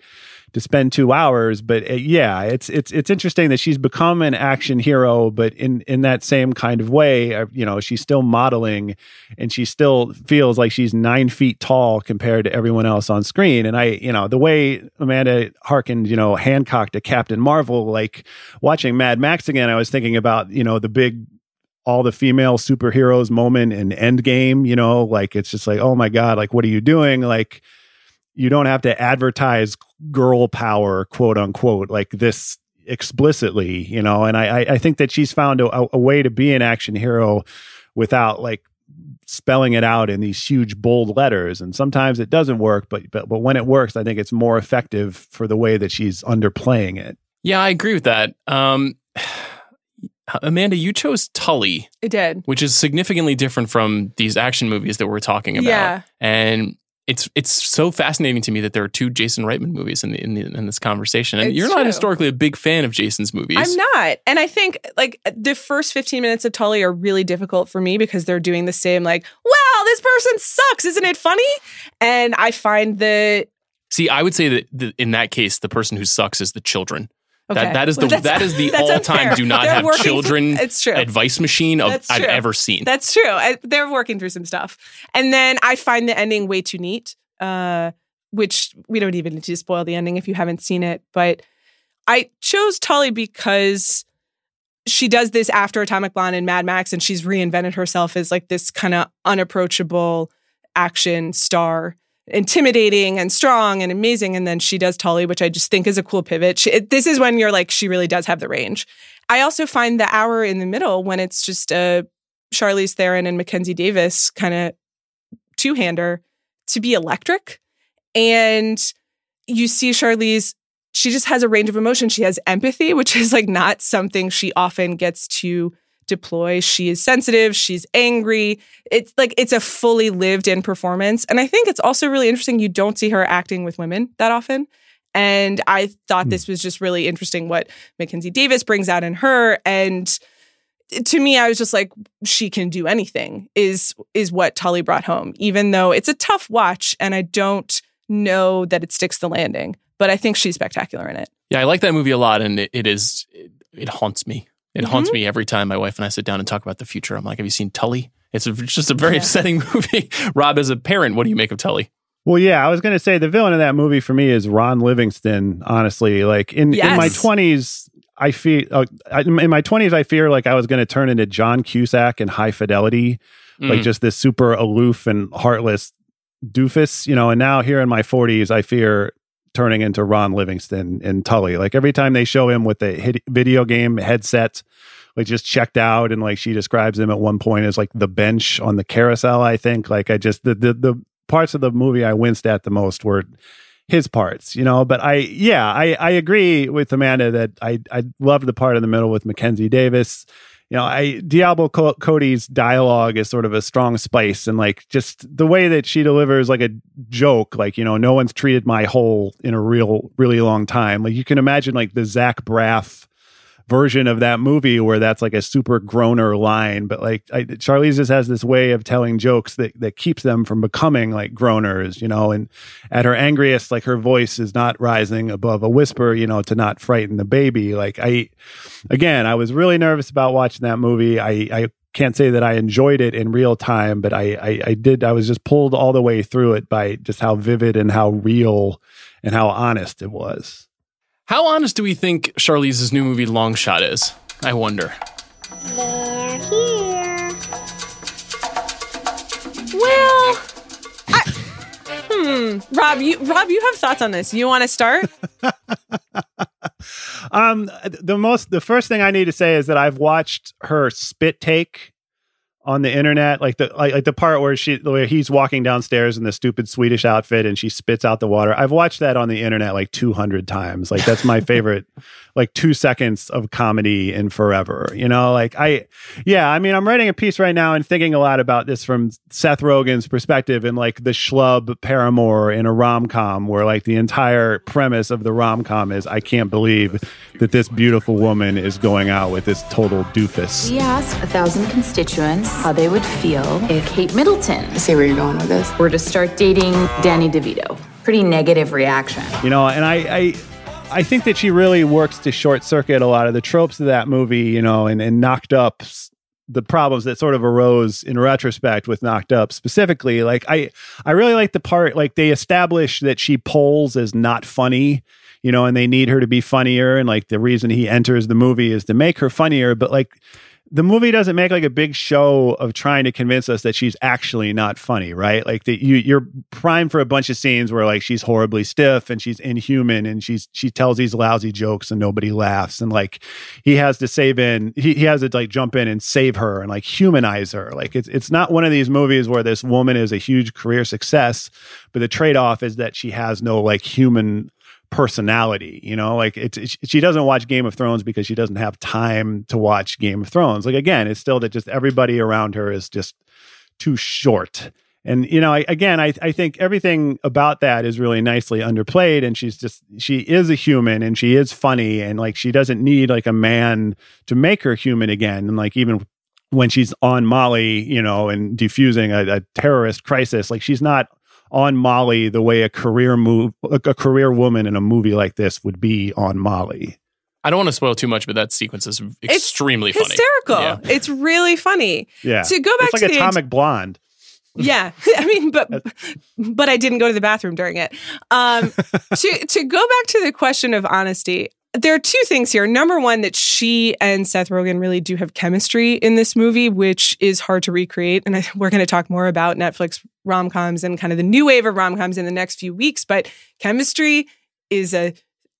to spend two hours. But uh, yeah, it's it's it's interesting that she's become an action hero, but in in that same kind of way, uh, you know, she's still modeling, and she still feels like she's nine feet tall compared to everyone else on screen. And I, you know, the way Amanda harkened, you know, Hancock to Captain Marvel, like watching Mad Max again, I was thinking about you know the big all the female superheroes moment in Endgame, you know, like it's just like, oh my God, like what are you doing? Like you don't have to advertise girl power, quote unquote, like this explicitly, you know, and I I think that she's found a, a way to be an action hero without like spelling it out in these huge bold letters. And sometimes it doesn't work but but but when it works i think it's more effective for the way that she's underplaying it. Yeah i agree with that. Um Amanda, you chose Tully. It did. Which is significantly different from these action movies that we're talking about. Yeah. And it's it's so fascinating to me that there are two Jason Reitman movies in the, in, the, in this conversation. And It's you're not true. historically a big fan of Jason's movies. I'm not. And I think like the first 15 minutes of Tully are really difficult for me because they're doing the same, like, wow, this person sucks. Isn't it funny? And I find the See, I would say that the, in that case, the person who sucks is the children. Okay. That that is the that's- that is the all time do not They're have children It's true. advice machine of I've ever seen. That's true. I, they're working through some stuff. And then I find the ending way too neat, uh, which we don't even need to spoil the ending if you haven't seen it. But I chose Tully because she does this after Atomic Blonde and Mad Max, and she's reinvented herself as like this kind of unapproachable action star. Intimidating and strong and amazing, and then she does Tully, which I just think is a cool pivot. She, it- this is when you're like, she really does have the range. I also find the hour in the middle when it's just a Charlize Theron and Mackenzie Davis kind of two hander to be electric. And you see Charlize, she just has a range of emotion. She has empathy, which is like not something she often gets to deploy. She is sensitive, she's angry. It's like it's a fully lived in performance. And I think it's also really interesting. You don't see her acting with women that often. And I thought hmm. this was just really interesting what Mackenzie Davis brings out in her. And to me, I was just like, she can do anything, is is what Tully brought home, even though it's a tough watch and I don't know that it sticks the landing. But I think she's spectacular in it. Yeah, I like that movie a lot, and it, it is it, it haunts me. It haunts Mhm. me every time my wife and I sit down and talk about the future. I'm like, "Have you seen Tully?" It's, just a very Yeah. upsetting movie. Rob, as a parent, what do you make of Tully? Well, yeah, I was going to say the villain of that movie for me is Ron Livingston. Honestly, like in in my twenties, I feel uh, in my twenties, I fear like I was going to turn into John Cusack in High Fidelity, like Mm. just this super aloof and heartless doofus, you know. And now here in my forties, I fear turning into Ron Livingston in Tully. Like every time they show him with the video game headset, like just checked out, and like she describes him at one point as like the bench on the carousel. I think like I just the the the parts of the movie I winced at the most were his parts, you know. But I, yeah, I, I agree with Amanda that I, I love the part in the middle with Mackenzie Davis. You know, I Diablo Co- Cody's dialogue is sort of a strong spice, and like just the way that she delivers like a joke, like you know, no one's treated my hole in a real, really long time. Like you can imagine like the Zach Braff version of that movie where that's like a super groaner line, but like I, Charlize just has this way of telling jokes that that keeps them from becoming like groaners, you know. And at her angriest, like her voice is not rising above a whisper, you know, to not frighten the baby. Like I, again, I was really nervous about watching that movie. I I can't say that I enjoyed it in real time, but I, I, I did. I was just pulled all the way through it by just how vivid and how real and how honest it was. How honest do we think Charlize's new movie Long Shot is? I wonder. They're here. Well, I, hmm, Rob, you Rob, you have thoughts on this. You want to start? um, the most, the first thing I need to say is that I've watched her spit take on the internet, like the like, like the part where she where he's walking downstairs in the stupid Swedish outfit and she spits out the water. I've watched that on the internet like 200 times. Like that's my favorite like 2 seconds of comedy in forever. You know, like I yeah, I mean, I'm writing a piece right now and thinking a lot about this from Seth Rogen's perspective and like the schlub paramour in a rom-com where like the entire premise of the rom-com is I can't believe that this beautiful woman is going out with this total doofus. We asked a thousand constituents how they would feel if Kate Middleton I see where you're going with this. were to start dating Danny DeVito. Pretty negative reaction. You know, and I, I I think that she really works to short circuit a lot of the tropes of that movie, you know, and, and knocked up the problems that sort of arose in retrospect with knocked up specifically. Like I I really like the part like they establish that she polls as not funny, you know, and they need her to be funnier. And like the reason he enters the movie is to make her funnier, but like the movie doesn't make like a big show of trying to convince us that she's actually not funny, right? Like that you you're primed for a bunch of scenes where like she's horribly stiff and she's inhuman and she's she tells these lousy jokes and nobody laughs and like he has to save in he, he has to like jump in and save her and like humanize her. Like it's it's not one of these movies where this woman is a huge career success, but the trade-off is that she has no like human personality you know? Like it's it's- she doesn't watch game of thrones because she doesn't have time to watch game of thrones. Like again it's still that just everybody around her is just too short. And you know I, again I, I think everything about that is really nicely underplayed and she's just she is a human and she is funny and like she doesn't need like a man to make her human again. And like even when she's on molly you know and defusing a, a terrorist crisis like she's not on Molly the way a career move a, a career woman in a movie like this would be on Molly. I don't want to spoil too much, but that sequence is extremely funny. Hysterical. Yeah. It's really funny. Yeah. To go back it's to like the Atomic Blonde. Yeah, I mean, but but I didn't go to the bathroom during it. Um, to to go back to the question of honesty, there are two things here. Number one, that she and Seth Rogen really do have chemistry in this movie, which is hard to recreate. And I, we're going to talk more about Netflix rom coms and kind of the new wave of rom coms in the next few weeks. But chemistry is a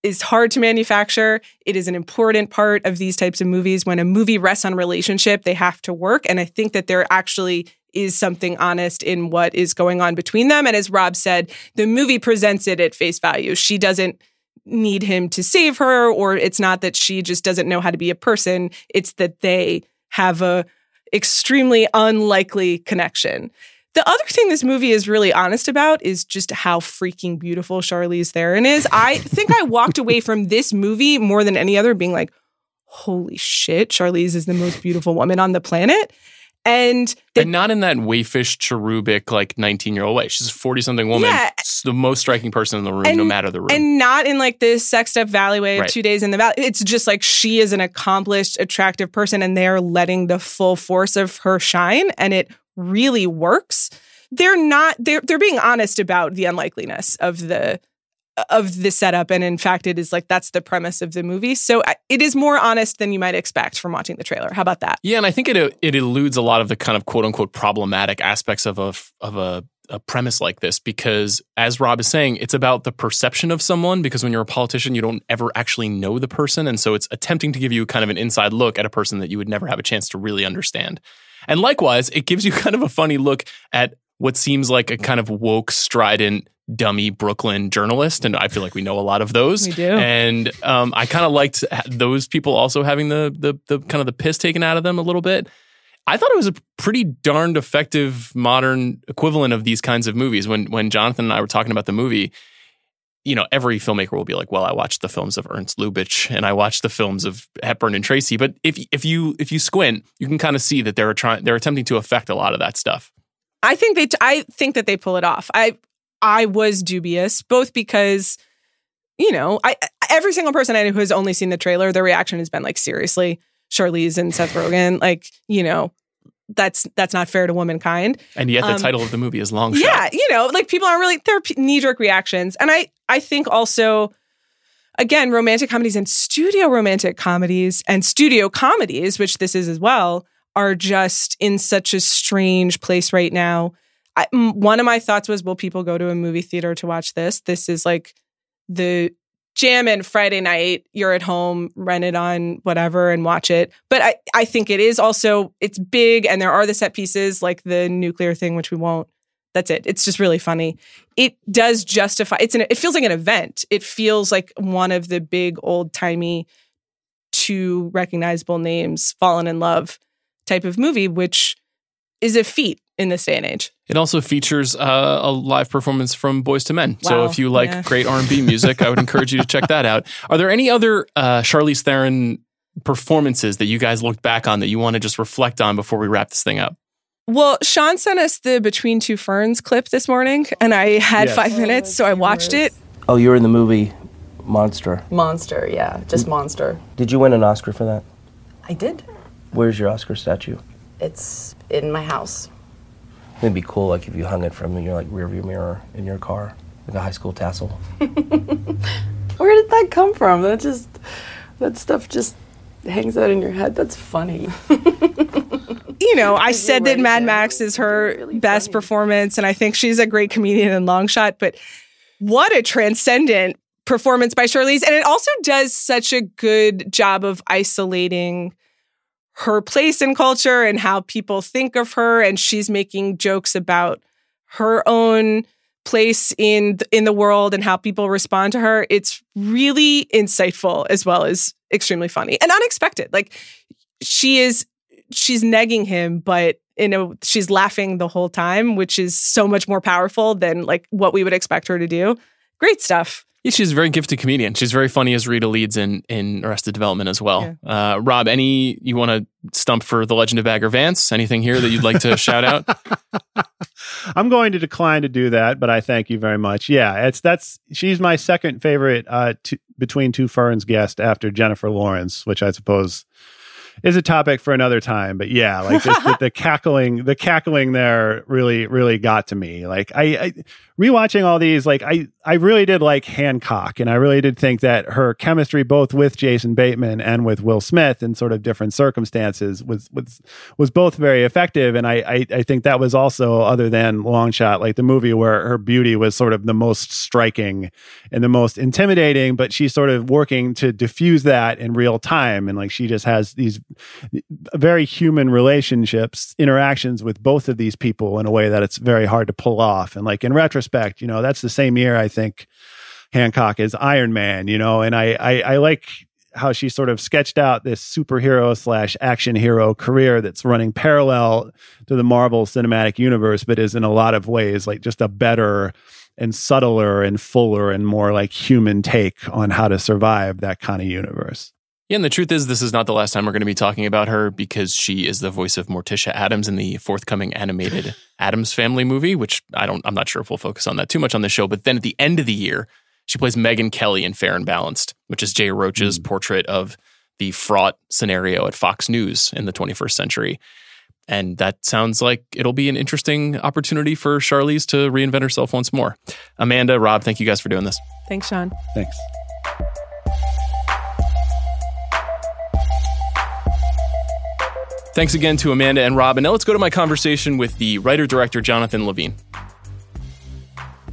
is hard to manufacture. It is an important part of these types of movies. When a movie rests on relationship, they have to work. And I think that there actually is something honest in what is going on between them. And as Rob said, the movie presents it at face value. She doesn't need him to save her, or it's not that she just doesn't know how to be a person. It's that they have a extremely unlikely connection. The other thing this movie is really honest about is just how freaking beautiful Charlize Theron is. I think I walked away from this movie more than any other being like, holy shit, Charlize is the most beautiful woman on the planet. And and not in that waifish, cherubic, like 19 year old way. She's a 40 something woman. Yeah. The most striking person in the room, no matter the room. And not in like this sexed up valley way of Right. two days in the valley. It's just like she is an accomplished, attractive person and they're letting the full force of her shine and it really works. They're not they're they're being honest about the unlikeliness of the of the setup and in fact it is like that's the premise of the movie. So it is more honest than you might expect from watching the trailer. How about that? Yeah, and I think it it eludes a lot of the kind of quote unquote problematic aspects of a of a, a premise like this because, as Rob is saying, it's about the perception of someone. Because when you're a politician, you don't ever actually know the person, and so it's attempting to give you kind of an inside look at a person that you would never have a chance to really understand. And likewise, it gives you kind of a funny look at what seems like a kind of woke, strident dummy Brooklyn journalist, and I feel like we know a lot of those. We do. And um, I kind of liked those people also having the, the the kind of the piss taken out of them a little bit. I thought it was a pretty darned effective modern equivalent of these kinds of movies. When when Jonathan and I were talking about the movie, you know, every filmmaker will be like, "Well, I watched the films of Ernst Lubitsch and I watched the films of Hepburn and Tracy." But if if you if you squint, you can kind of see that they're trying they're attempting to affect a lot of that stuff. I think they. I think that they pull it off. I I was dubious, both because you know, I every single person I know who has only seen the trailer, their reaction has been like, seriously, Charlize and Seth Rogen, like you know, that's that's not fair to womankind. And yet, the Um, title of the movie is Long Shot. Yeah, you know, like people aren't really they're knee jerk reactions, and I I think also. Again, romantic comedies and studio romantic comedies and studio comedies, which this is as well, are just in such a strange place right now. One of my thoughts was, will people go to a movie theater to watch this? This is like the jam in Friday night. You're at home, rent it on whatever and watch it. But I, I think it is also it's big, and there are the set pieces like the nuclear thing, which we won't. That's it. It's just really funny. It does justify. It's an. It feels like an event. It feels like one of the big old timey, two recognizable names fallen in love type of movie, which is a feat in this day and age. It also features uh, a live performance from Boyz II Men. So if you like yeah. great R and B music, I would encourage you to check that out. Are there any other uh, Charlize Theron performances that you guys looked back on that you want to just reflect on before we wrap this thing up? Well, Sean sent us the Between Two Ferns clip this morning, and I had Yes. five minutes, so I watched it. Oh, you were in the movie Monster. Monster, yeah, just monster. Did you win an Oscar for that? I did. Where's your Oscar statue? It's in my house. It'd be cool, like if you hung it from your like rearview mirror in your car, like a high school tassel. Where did that come from? That just that stuff just hangs out in your head. That's funny. You know, I said that Mad Max is her best performance, and I think she's a great comedian in long shot, but what a transcendent performance by Charlize. And it also does such a good job of isolating her place in culture and how people think of her. And she's making jokes about her own place in in the world and how people respond to her. It's really insightful as well as extremely funny and unexpected. Like she is she's negging him, but you know she's laughing the whole time, which is so much more powerful than like what we would expect her to do. Great stuff. Yeah, she's a very gifted comedian. She's very funny as Rita Leeds in in Arrested Development as well. Uh, Rob, any you want to stump for the Legend of Bagger Vance? Anything here that you'd like to shout out? I'm going to decline to do that, but I thank you very much. Yeah, it's that's she's my second favorite uh, t- between two ferns guest after Jennifer Lawrence, which I suppose is a topic for another time. But yeah, like just the, the cackling, the cackling there really, really got to me. Like I, I rewatching all these, like I, I really did like Hancock, and I really did think that her chemistry, both with Jason Bateman and with Will Smith, in sort of different circumstances, was was was both very effective. And I, I, I think that was also, other than Long Shot, like the movie where her beauty was sort of the most striking and the most intimidating, but she's sort of working to diffuse that in real time, and like she just has these very human relationships, interactions with both of these people in a way that it's very hard to pull off. And like in retrospect, you know, that's the same year I think Hancock is Iron Man, you know, and I, I, I like how she sort of sketched out this superhero slash action hero career that's running parallel to the Marvel cinematic universe, but is in a lot of ways like just a better and subtler and fuller and more like human take on how to survive that kind of universe. Yeah, and the truth is, this is not the last time we're going to be talking about her because she is the voice of Morticia Addams in the forthcoming animated Addams Family movie, which I don't, I'm not sure if we'll focus on that too much on the show. But then at the end of the year, she plays Megyn Kelly in Fair and Balanced, which is Jay Roach's hmm. portrait of the fraught scenario at Fox News in the 21st century. And that sounds like it'll be an interesting opportunity for Charlize to reinvent herself once more. Amanda, Rob, thank you guys for doing this. Thanks, Sean. Thanks. Thanks again to Amanda and Rob. And now let's go to my conversation with the writer director, Jonathan Levine.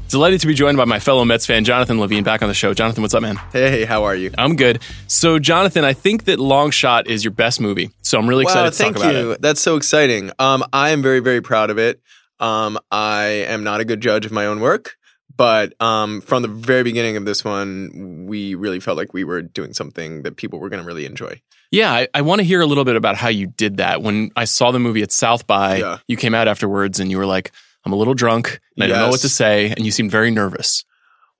Delighted to be joined by my fellow Mets fan, Jonathan Levine, back on the show. Jonathan, what's up, man? Hey, how are you? I'm good. So, Jonathan, I think that Long Shot is your best movie. So, I'm really excited wow, to talk about you. it. That's so exciting. Um, I am very, very proud of it. Um, I am not a good judge of my own work, but um, from the very beginning of this one, we really felt like we were doing something that people were going to really enjoy. Yeah, I, I want to hear a little bit about how you did that. When I saw the movie at South by, Yeah. you came out afterwards and you were like, I'm a little drunk and I don't know what to say. And you seemed very nervous.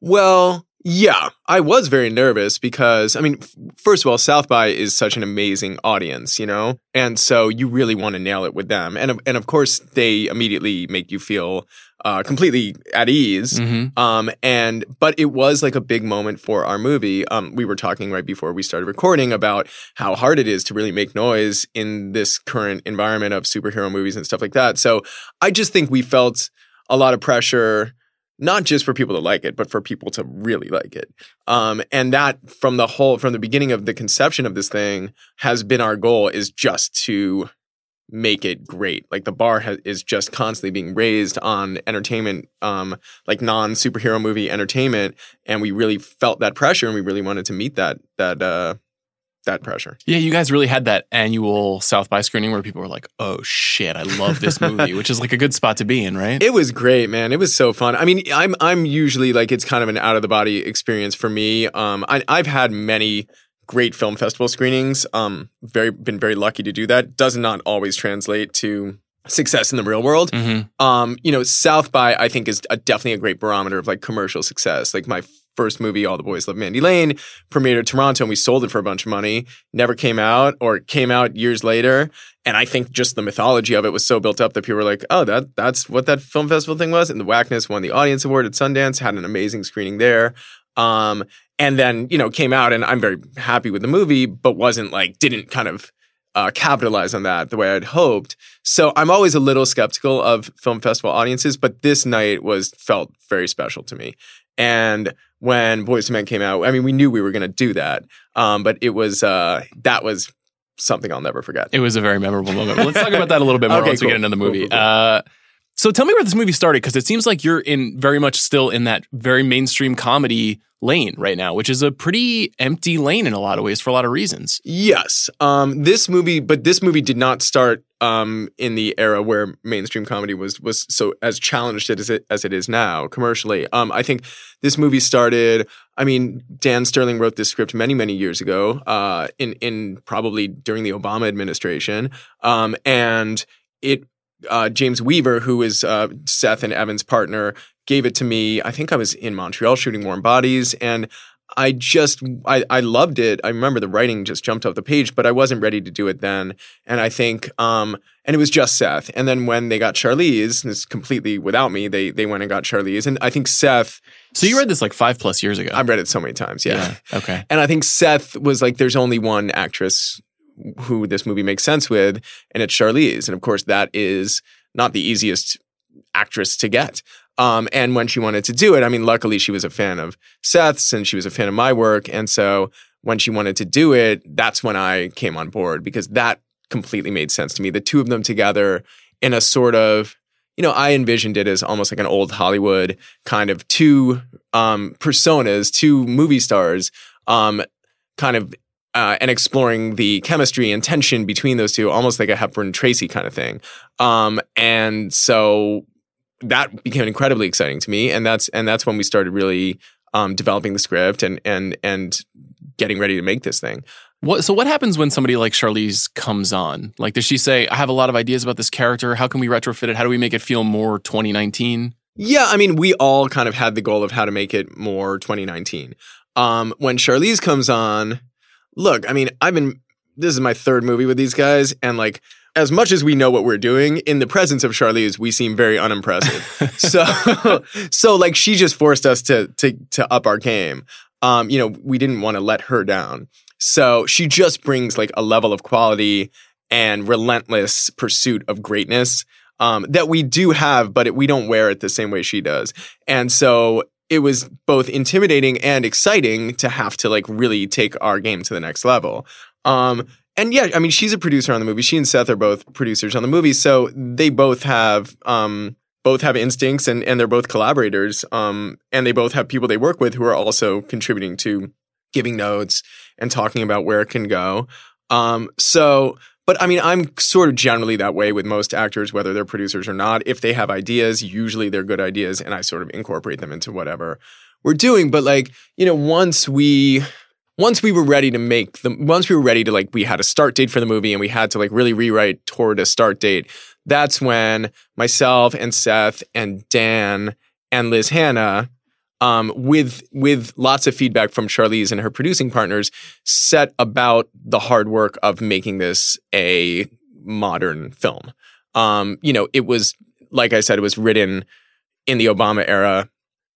Well, yeah, I was very nervous because, I mean, first of all, South by is such an amazing audience, you know? And so you really want to nail it with them. And, of- and of course, they immediately make you feel uh, completely at ease. Mm-hmm. Um, and, but it was like a big moment for our movie. Um, we were talking right before we started recording about how hard it is to really make noise in this current environment of superhero movies and stuff like that. So I just think we felt a lot of pressure not just for people to like it, but for people to really like it. Um, and that from the whole, from the beginning of the conception of this thing, has been our goal is just to make it great. Like the bar ha- is just constantly being raised on entertainment, um, like non superhero movie entertainment, and we really felt that pressure, and we really wanted to meet that that uh, that pressure. Yeah, you guys really had that annual South by screening where people were like, oh shit, I love this movie, which is like a good spot to be in, right? It was great, man. It was so fun. I mean, I'm I'm usually like it's kind of an out of the body experience for me. Um, I, I've had many great film festival screenings. Um, very been very lucky to do that. Does not always translate to success in the real world. Um, you know, South by I think is a, definitely a great barometer of like commercial success. Like my first movie, All the Boys Love Mandy Lane, premiered at Toronto and we sold it for a bunch of money. Never came out or came out years later. And I think just the mythology of it was so built up that people were like, oh, that that's what that film festival thing was. And the Whackness won the audience award at Sundance, had an amazing screening there. Um, and then, you know, came out and I'm very happy with the movie, but wasn't like, didn't kind of uh, capitalize on that the way I'd hoped. So I'm always a little skeptical of film festival audiences, but this night was felt very special to me. And when Boyz II Men came out, I mean, we knew we were going to do that, um, but it was uh, that was something I'll never forget. It was a very memorable moment. Let's talk about that a little bit more Okay, once we get into the Cool, movie. cool, cool. Uh, so tell me where this movie started because it seems like you're in very much still in that very mainstream comedy lane right now, which is a pretty empty lane in a lot of ways for a lot of reasons. Yes. Um, this movie, but this movie did not start um, in the era where mainstream comedy was was so as challenged as it as it is now commercially. Um, I think this movie started. I mean, Dan Sterling wrote this script many many years ago, uh, in in probably during the Obama administration, um, and it. Uh, James Weaver, who is uh, Seth and Evan's partner, gave it to me. I think I was in Montreal shooting Warm Bodies, and I just I, I loved it. I remember the writing just jumped off the page, but I wasn't ready to do it then. And I think um and it was just Seth. And then when they got Charlize, and it's completely without me, they they went and got Charlize. And I think Seth So you read this like five plus years ago. I've read it so many times, yeah. Okay. And I think Seth was like, there's only one actress who this movie makes sense with, and it's Charlize. And of course, that is not the easiest actress to get. Um, and when she wanted to do it, I mean, luckily she was a fan of Seth's and she was a fan of my work. And so when she wanted to do it, that's when I came on board because that completely made sense to me. The two of them together in a sort of, you know, I envisioned it as almost like an old Hollywood kind of two um, personas, two movie stars, um, kind of uh, and exploring the chemistry and tension between those two, almost like a Hepburn Tracy kind of thing. Um, and so that became incredibly exciting to me, and that's and that's when we started really um, developing the script and and and getting ready to make this thing. What, so what happens when somebody like Charlize comes on? Like, does she say, "I have a lot of ideas about this character. How can we retrofit it? How do we make it feel more 2019?" Yeah, I mean, we all kind of had the goal of how to make it more 2019. Um, when Charlize comes on, look, I mean, I've been this is my third movie with these guys, and like as much as we know what we're doing, in the presence of Charlize, we seem very unimpressive. so, so like she just forced us to to to up our game. Um, you know, we didn't want to let her down. So she just brings like a level of quality and relentless pursuit of greatness um, that we do have, but it, we don't wear it the same way she does. And so it was both intimidating and exciting to have to like really take our game to the next level. Um, and yeah, I mean, she's a producer on the movie. She and Seth are both producers on the movie, so they both have um, both have instincts and and they're both collaborators. Um, and they both have people they work with who are also contributing to giving notes and talking about where it can go. Um, so, but I mean, I'm sort of generally that way with most actors, whether they're producers or not. If they have ideas, usually they're good ideas, and I sort of incorporate them into whatever we're doing. But like, you know, once we once we were ready to make the once we were ready to like we had a start date for the movie and we had to like really rewrite toward a start date that's when myself and seth and dan and liz hannah um, with with lots of feedback from charlize and her producing partners set about the hard work of making this a modern film um, you know it was like i said it was written in the obama era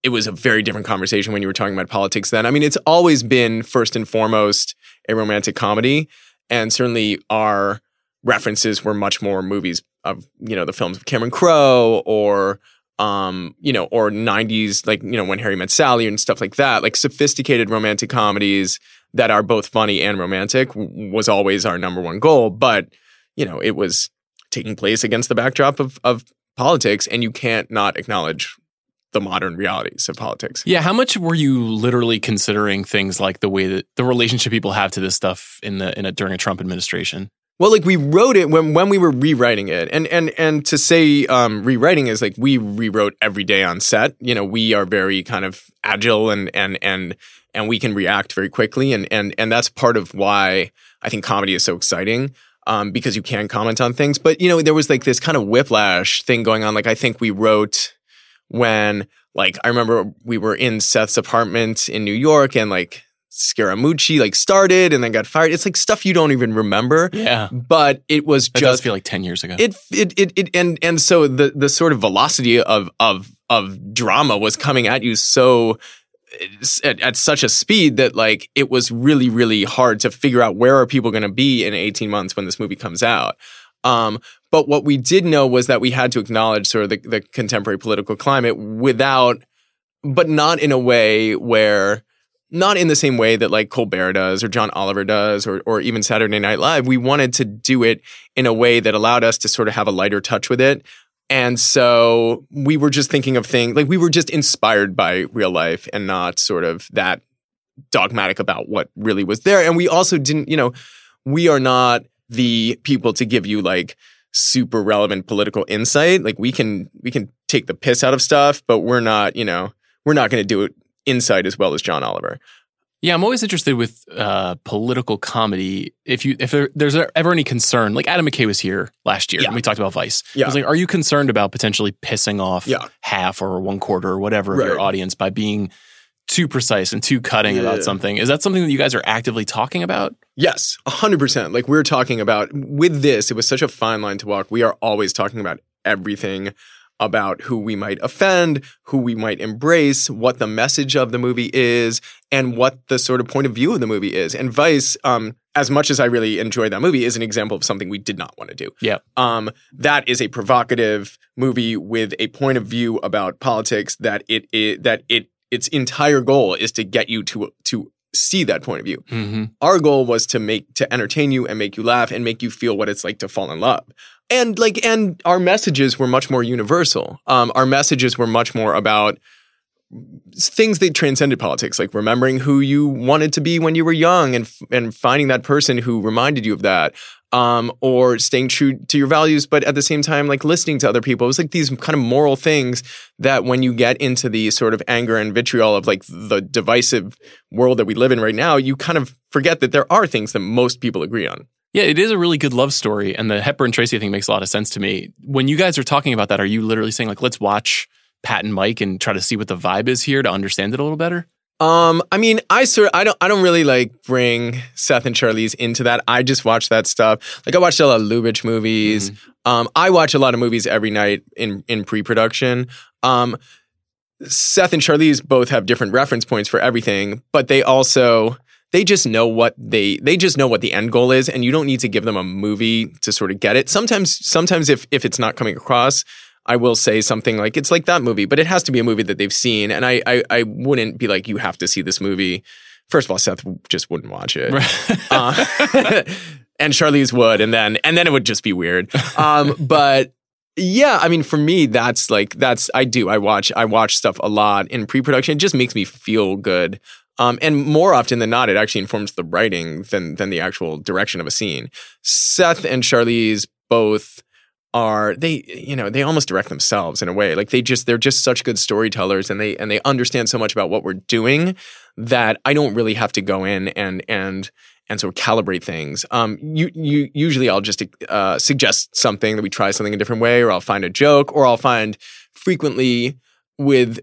it was a very different conversation when you were talking about politics then. I mean, it's always been first and foremost a romantic comedy, and certainly our references were much more movies of you know the films of Cameron Crowe or um you know or 90s like you know when Harry met Sally and stuff like that like sophisticated romantic comedies that are both funny and romantic w- was always our number one goal but you know it was taking place against the backdrop of of politics and you can't not acknowledge the modern realities of politics. Yeah, how much were you literally considering things like the way that the relationship people have to this stuff in the in a during a Trump administration? Well, like we wrote it when when we were rewriting it, and and and to say um, rewriting is like we rewrote every day on set. You know, we are very kind of agile and and and and we can react very quickly, and and and that's part of why I think comedy is so exciting. Um, because you can comment on things, but you know there was like this kind of whiplash thing going on. Like I think we wrote when like I remember we were in Seth's apartment in New York and like Scaramucci like started and then got fired. It's like stuff you don't even remember. Yeah. But it was That just feel like 10 years ago. it, it it it and and so the the sort of velocity of of of drama was coming at you so at, at such a speed that like it was really really hard to figure out where are people going to be in 18 months when this movie comes out um, but what we did know was that we had to acknowledge sort of the, the contemporary political climate without but not in a way where not in the same way that like Colbert does or John Oliver does or or even Saturday Night Live. We wanted to do it in a way that allowed us to sort of have a lighter touch with it. And so we were just thinking of things like we were just inspired by real life and not sort of that dogmatic about what really was there. And we also didn't, you know, we are not the people to give you like super relevant political insight. Like we can we can take the piss out of stuff, but we're not, you know, we're not going to do it insight as well as John Oliver. Yeah, I'm always interested with uh, political comedy. If you if there, there's ever any concern, like Adam McKay was here last year, and we talked about Vice. Yeah. I was like, are you concerned about potentially pissing off Yeah. half or one quarter or whatever of your audience by being too precise and too cutting Yeah. about something? Is that something that you guys are actively talking about? Yes, 100%. Like we're talking about with this, it was such a fine line to walk. We are always talking about everything about who we might offend, who we might embrace, what the message of the movie is, and what the sort of point of view of the movie is. And Vice, um, as much as I really enjoy that movie, is an example of something we did not want to do. Yeah. Um, that is a provocative movie with a point of view about politics that it, it that it its entire goal is to get you to to see that point of view. Mm-hmm. Our goal was to make to entertain you and make you laugh and make you feel what it's like to fall in love. And like and our messages were much more universal. Um, our messages were much more about things that transcended politics, like remembering who you wanted to be when you were young and and finding that person who reminded you of that. Um, or staying true to your values, but at the same time, like listening to other people. It was like these kind of moral things that when you get into the sort of anger and vitriol of like the divisive world that we live in right now, you kind of forget that there are things that most people agree on. Yeah, it is a really good love story, and the Hepburn Tracy thing makes a lot of sense to me. When you guys are talking about that, are you literally saying like, let's watch Pat and Mike and try to see what the vibe is here to understand it a little better? Um, I mean, I sort I don't I don't really like bring Seth and Charlize into that. I just watch that stuff. Like I watched a lot of Lubitsch movies. Um, I watch a lot of movies every night in in pre-production. Um, Seth and Charlize both have different reference points for everything, but they also they just know what they they just know what the end goal is, and you don't need to give them a movie to sort of get it. Sometimes sometimes if if it's not coming across, I will say something like it's like that movie, but it has to be a movie that they've seen, and I I, I wouldn't be like you have to see this movie. First of all, Seth just wouldn't watch it, uh, and Charlize would, and then and then it would just be weird. Um, but yeah, I mean, for me, that's like that's I do. I watch I watch stuff a lot in pre-production. It just makes me feel good. Um, and more often than not, it actually informs the writing than than the actual direction of a scene. Seth and Charlize both are they you know they almost direct themselves in a way like they just they're just such good storytellers and they and they understand so much about what we're doing that I don't really have to go in and and and sort of calibrate things. Um, you, you usually I'll just uh, suggest something that we try something a different way, or I'll find a joke, or I'll find frequently with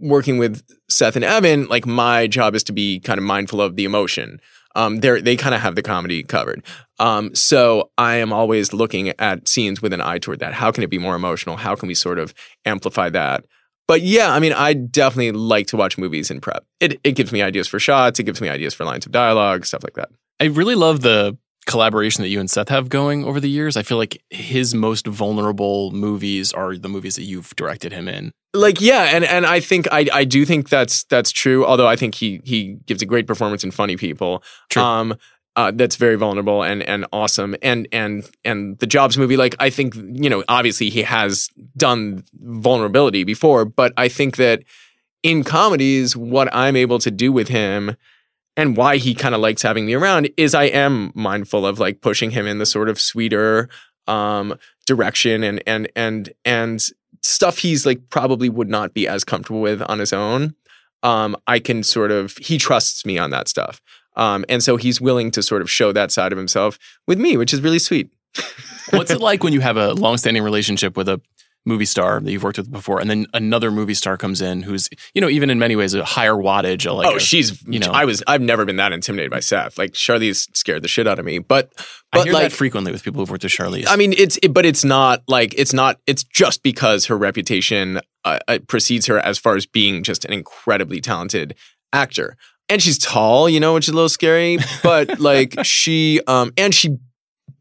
working with Seth and Evan, like my job is to be kind of mindful of the emotion. Um, they they kind of have the comedy covered. Um, so I am always looking at scenes with an eye toward that. How can it be more emotional? How can we sort of amplify that? But yeah, I mean, I definitely like to watch movies in prep. It it gives me ideas for shots. It gives me ideas for lines of dialogue, stuff like that. I really love the collaboration that you and Seth have going over the years. I feel like his most vulnerable movies are the movies that you've directed him in. Like yeah, and and I think I I do think that's that's true. Although I think he he gives a great performance in Funny People. True. Um, uh, that's very vulnerable and and awesome. And and and the Jobs movie, like I think you know, obviously he has done vulnerability before, but I think that in comedies, what I'm able to do with him and why he kind of likes having me around is I am mindful of like pushing him in the sort of sweeter um, direction and and and and stuff he's like probably would not be as comfortable with on his own. Um, I can sort of he trusts me on that stuff. Um, and so he's willing to sort of show that side of himself with me, which is really sweet. What's it like when you have a long-standing relationship with a movie star that you've worked with before, and then another movie star comes in who's, you know, even in many ways a higher wattage. Like oh, a, she's, you know, I was, I've never been that intimidated by Seth. Like Charlize scared the shit out of me, but, I but hear like, that frequently with people who've worked with Charlize. I mean, it's, it, but it's not like, it's not, it's just because her reputation uh, uh, precedes her as far as being just an incredibly talented actor. And she's tall, you know, which is a little scary, but like she, um, and she,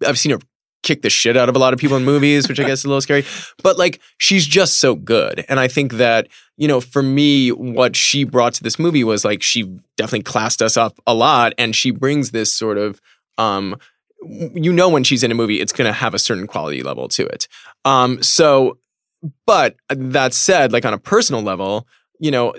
I've seen her kick the shit out of a lot of people in movies, which I guess is a little scary. But like she's just so good. And I think that, you know, for me, what she brought to this movie was like she definitely classed us up a lot. And she brings this sort of um you know when she's in a movie, it's gonna have a certain quality level to it. Um so but that said, like on a personal level, you know,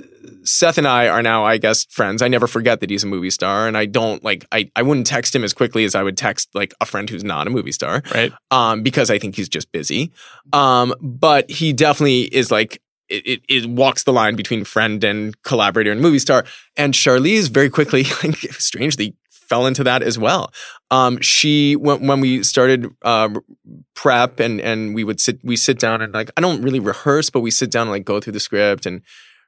Seth and I are now, I guess, friends. I never forget that he's a movie star, and I don't like I I wouldn't text him as quickly as I would text like a friend who's not a movie star, right? Um, because I think he's just busy. Um, but he definitely is like it, it, it walks the line between friend and collaborator and movie star. And Charlize very quickly, like, strangely, fell into that as well. Um, she when when we started uh, prep and and we would sit we sit down and like I don't really rehearse, but we sit down and like go through the script and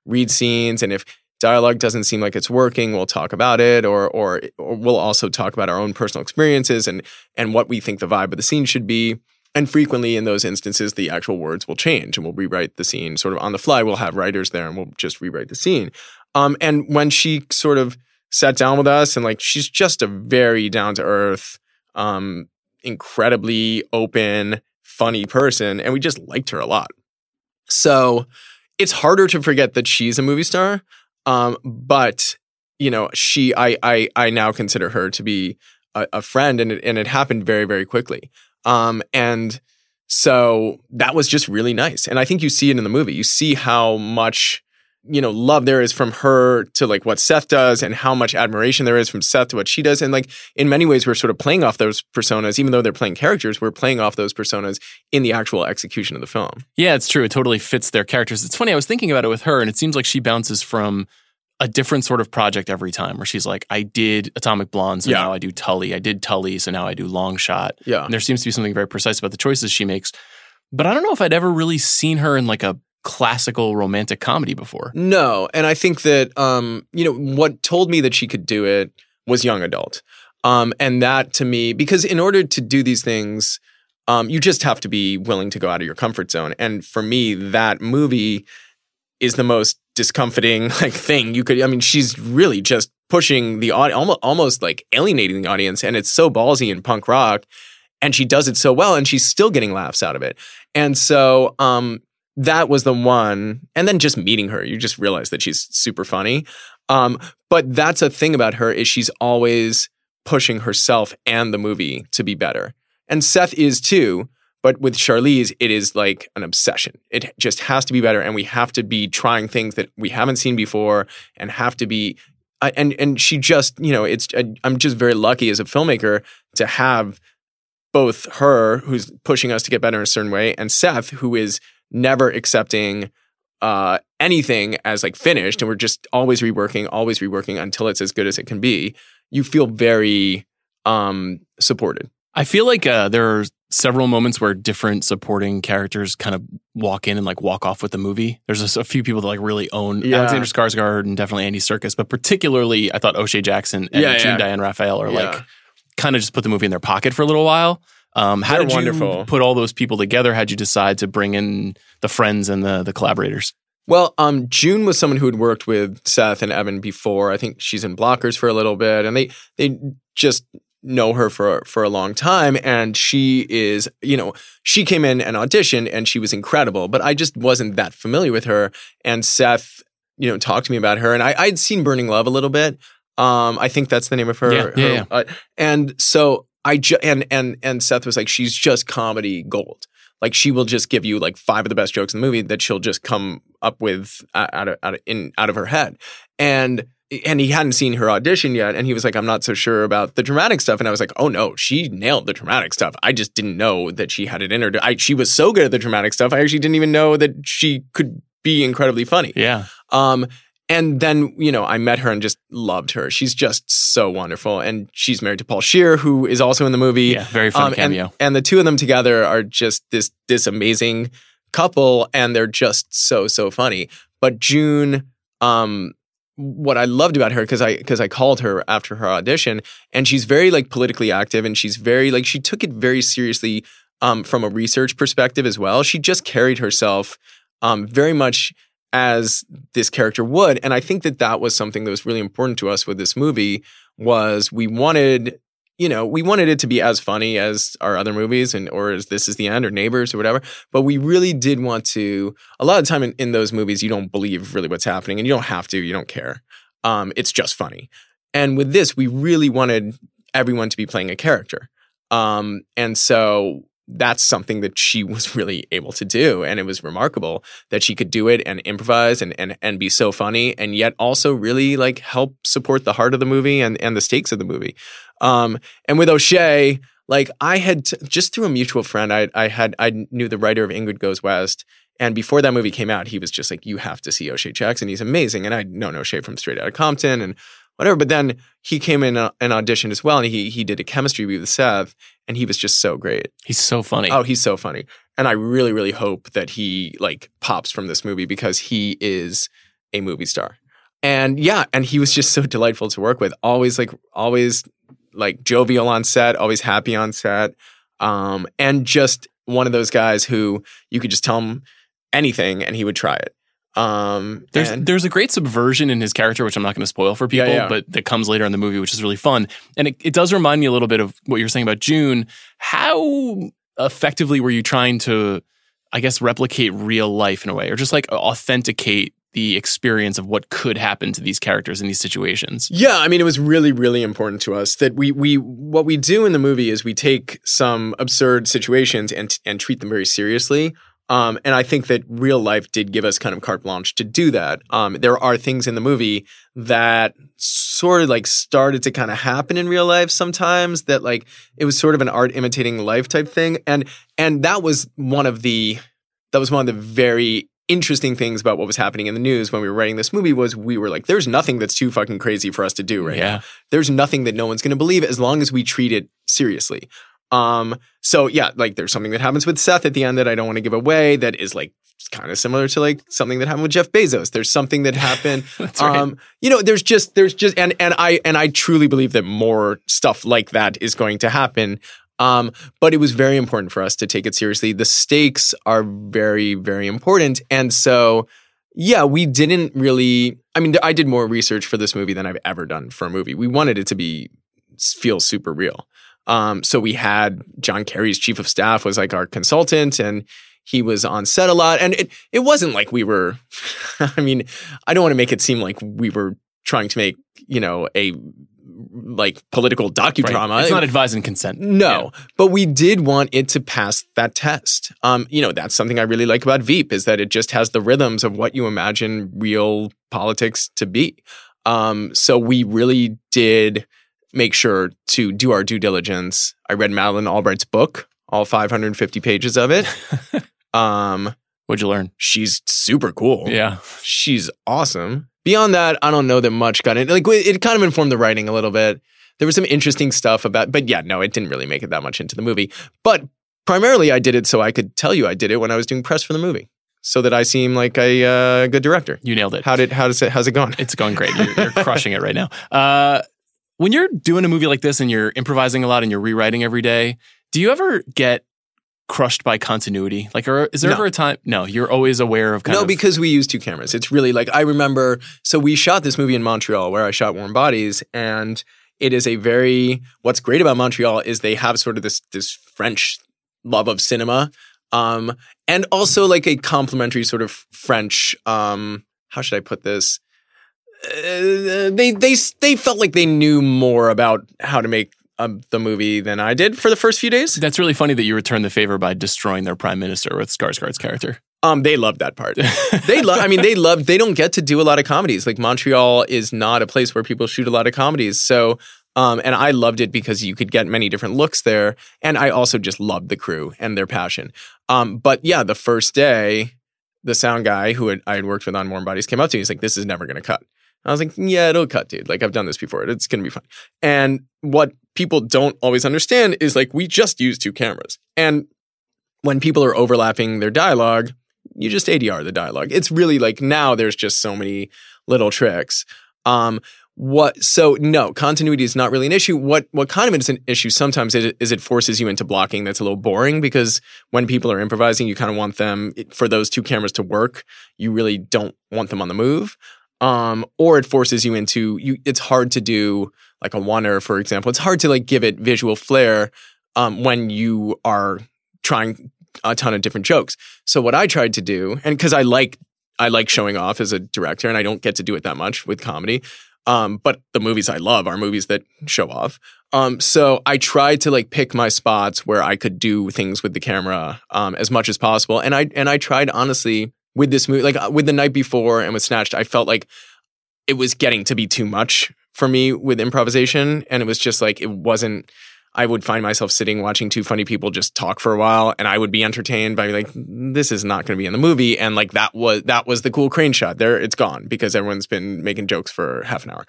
read scenes and if dialogue doesn't seem like it's working we'll talk about it or, or or we'll also talk about our own personal experiences and and what we think the vibe of the scene should be. And frequently in those instances the actual words will change and we'll rewrite the scene sort of on the fly. We'll have writers there and we'll just rewrite the scene. Um, and when she sort of sat down with us and like she's just a very down to earth um, incredibly open funny person and we just liked her a lot. So it's harder to forget that she's a movie star. Um, but you know, she, I, I, I now consider her to be a, a friend, and it, and it happened very, very quickly. Um, and so that was just really nice. And I think you see it in the movie. You see how much you know love there is from her to like what Seth does and how much admiration there is from Seth to what she does and like in many ways we're sort of playing off those personas even though they're playing characters we're playing off those personas in the actual execution of the film. Yeah, it's true. It totally fits their characters. It's funny I was thinking about it with her and it seems like she bounces from a different sort of project every time where she's like I did Atomic Blonde so Yeah. now I do Tully. I did Tully so now I do Long Shot. Yeah. And there seems to be something very precise about the choices she makes. But I don't know if I'd ever really seen her in like a classical romantic comedy before. No, and I think that um, you know what told me that she could do it was young adult, um, and that to me because in order to do these things, um, you just have to be willing to go out of your comfort zone. And for me, that movie is the most discomforting like thing you could. I mean, she's really just pushing the audience, almost, almost like alienating the audience, and it's so ballsy in punk rock, and she does it so well, and she's still getting laughs out of it. And so, um, that was the one. And then just meeting her, you just realize that she's super funny. Um, but that's a thing about her is she's always pushing herself and the movie to be better. And Seth is too. But with Charlize, it is like an obsession. It just has to be better, and we have to be trying things that we haven't seen before, and have to be I, and and she just you know it's I, I'm just very lucky as a filmmaker to have both her who's pushing us to get better in a certain way and Seth who is never accepting uh, anything as like finished and we're just always reworking always reworking until it's as good as it can be you feel very um supported I feel like uh, there are several moments where different supporting characters kind of walk in and like walk off with the movie. There's a, a few people that like really own Yeah. Alexander Skarsgård and definitely Andy Serkis, but particularly I thought O'Shea Jackson and Yeah, June yeah. Diane Raphael are like kind of just put the movie in their pocket for a little while. Um, how They're did you wonderful. put all those people together? How'd you decide to bring in the friends and the the collaborators? Well, um, June was someone who had worked with Seth and Evan before. I think she's in Blockers for a little bit, and they they just know her for for a long time. And she is, you know, she came in and auditioned, and she was incredible. But I just wasn't that familiar with her. And Seth, you know, talked to me about her, and I I'd seen Burning Love a little bit. Um, I think that's the name of her. Yeah, yeah, her- yeah. uh, and so I ju- and and and Seth was like, she's just comedy gold. Like she will just give you like five of the best jokes in the movie that she'll just come up with out of out of in out of her head. And and he hadn't seen her audition yet, and he was like, "I'm not so sure about the dramatic stuff." And I was like, "Oh no, she nailed the dramatic stuff. I just didn't know that she had it in her. I, she was so good at the dramatic stuff. I actually didn't even know that she could be incredibly funny." Yeah. Um, and then, you know, I met her and just loved her. She's just so wonderful. And she's married to Paul Scheer, who is also in the movie. Yeah, very fun and- cameo. And, the two of them together are just this this amazing couple, and they're just so, so funny. But June, um, what I loved about her, because I because I called her after her audition, and she's very like politically active and she's very like she took it very seriously um from a research perspective as well. She just carried herself um very much as this character would. And i think that that was something that was really important to us with this movie was we wanted you know we wanted it to be as funny as our other movies and or as this is the end or neighbors or whatever. But we really did want to a lot of time in, in those movies you don't believe really what's happening and you don't have to you don't care. Um, it's just funny. And with this we really wanted everyone to be playing a character. Um, and so that's something that she was really able to do. And it was remarkable that she could do it and improvise and, and, and be so funny and yet also really like help support the heart of the movie and, and the stakes of the movie. Um, and with O'Shea, like I had t- just through a mutual friend, I, I had, I knew the writer of Ingrid Goes West. And before that movie came out, he was just like, you have to see O'Shea Jackson. He's amazing. And I'd known O'Shea from Straight Outta Compton and whatever. But then he came in uh, and auditioned as well. And he, he did a chemistry with Seth and he was just so great. He's so funny. Oh, he's so funny. And I really, really hope that he like pops from this movie because he is a movie star. And yeah, and he was just so delightful to work with. Always like always like jovial on set, always happy on set. Um, and just one of those guys who you could just tell him anything and he would try it. Um, There's and- there's a great subversion in his character, which I'm not going to spoil for people, yeah. but that comes later in the movie, which is really fun. And it, it does remind me a little bit of what you were saying about June. How effectively were you trying to, I guess, replicate real life in a way, or just like authenticate the experience of what could happen to these characters in these situations? Yeah, I mean, it was really, really important to us that we we what we do in the movie is we take some absurd situations and and treat them very seriously. Um, and I think that real life did give us kind of carte blanche to do that. Um, there are things in the movie that sort of like started to kind of happen in real life sometimes that like it was sort of an art imitating life type thing. And and that was one of the that was one of the very interesting things about what was happening in the news when we were writing this movie was we were like, there's nothing that's too fucking crazy for us to do right Yeah. now. There's nothing that no one's going to believe as long as we treat it seriously. Um, so yeah, like there's something that happens with Seth at the end that I don't want to give away that is like kind of similar to like something that happened with Jeff Bezos. There's something that happened. That's right. Um, you know, there's just there's just and and I and I truly believe that more stuff like that is going to happen. Um, but it was very important for us to take it seriously. The stakes are very, very important. And so, yeah, we didn't really, I mean, I did more research for this movie than I've ever done for a movie. We wanted it to be, feel super real. Um, so we had John Kerry's chief of staff was like our consultant and he was on set a lot. And it, it wasn't like we were, I mean, I don't want to make it seem like we were trying to make, you know, a like political docudrama. Right. It's not advised and consent. No, but we did want it to pass that test. Um, you know, that's something I really like about Veep is that it just has the rhythms of what you imagine real politics to be. Um, so we really did make sure to do our due diligence. I read Madeleine Albright's book, all 550 pages of it. um, What'd you learn? She's super cool. Yeah. She's awesome. Beyond that, I don't know that much got in. Like it kind of informed the writing a little bit. There was some interesting stuff about, but yeah, no, it didn't really make it that much into the movie. But primarily, I did it so I could tell you I did it when I was doing press for the movie, so that I seem like a uh, good director. You nailed it. How did how does it how's it going? It's going great. You're, you're crushing it right now. Uh, when you're doing a movie like this and you're improvising a lot and you're rewriting every day, do you ever get crushed by continuity? Like, or is there No. ever a time? No, you're always aware of kind no, of. because we use two cameras. It's really like I remember. So we shot this movie in Montreal, where I shot Warm Bodies, and it is a very. What's great about Montreal is they have sort of this this French love of cinema, um, and also like a complementary sort of French. Um, how should I put this? Uh, they they they felt like they knew more about how to make um, the movie than I did for the first few days. That's really funny that you returned the favor by destroying their prime minister with Skarsgård's character. Um, they loved that part. they love. I mean, they love. They don't get to do a lot of comedies. Like Montreal is not a place where people shoot a lot of comedies. So, um, and I loved it because you could get many different looks there, and I also just loved the crew and their passion. Um, but yeah, the first day, the sound guy who had, I had worked with on Warm Bodies came up to me. And he's like, "This is never going to cut." I was like, "Yeah, it'll cut, dude. Like I've done this before. It's going to be fine." And what people don't always understand is like we just use two cameras, and when people are overlapping their dialogue, you just ADR the dialogue. It's really like now there's just so many little tricks. Um, what so no continuity is not really an issue. What what kind of is an issue sometimes is it, is it forces you into blocking that's a little boring because when people are improvising, you kind of want them for those two cameras to work. You really don't want them on the move. Um, or it forces you into you. It's hard to do like a oner, for example. It's hard to like give it visual flair um, when you are trying a ton of different jokes. So what I tried to do, and because I like I like showing off as a director, and I don't get to do it that much with comedy. Um, but the movies I love are movies that show off. Um, so I tried to like pick my spots where I could do things with the camera um, as much as possible, and I and I tried honestly with this movie, like uh, with the night before and with Snatched, I felt like it was getting to be too much for me with improvisation, and it was just like it wasn't. I would find myself sitting watching two funny people just talk for a while, and I would be entertained by like, this is not going to be in the movie, and like that was that was the cool crane shot. There, it's gone because everyone's been making jokes for half an hour.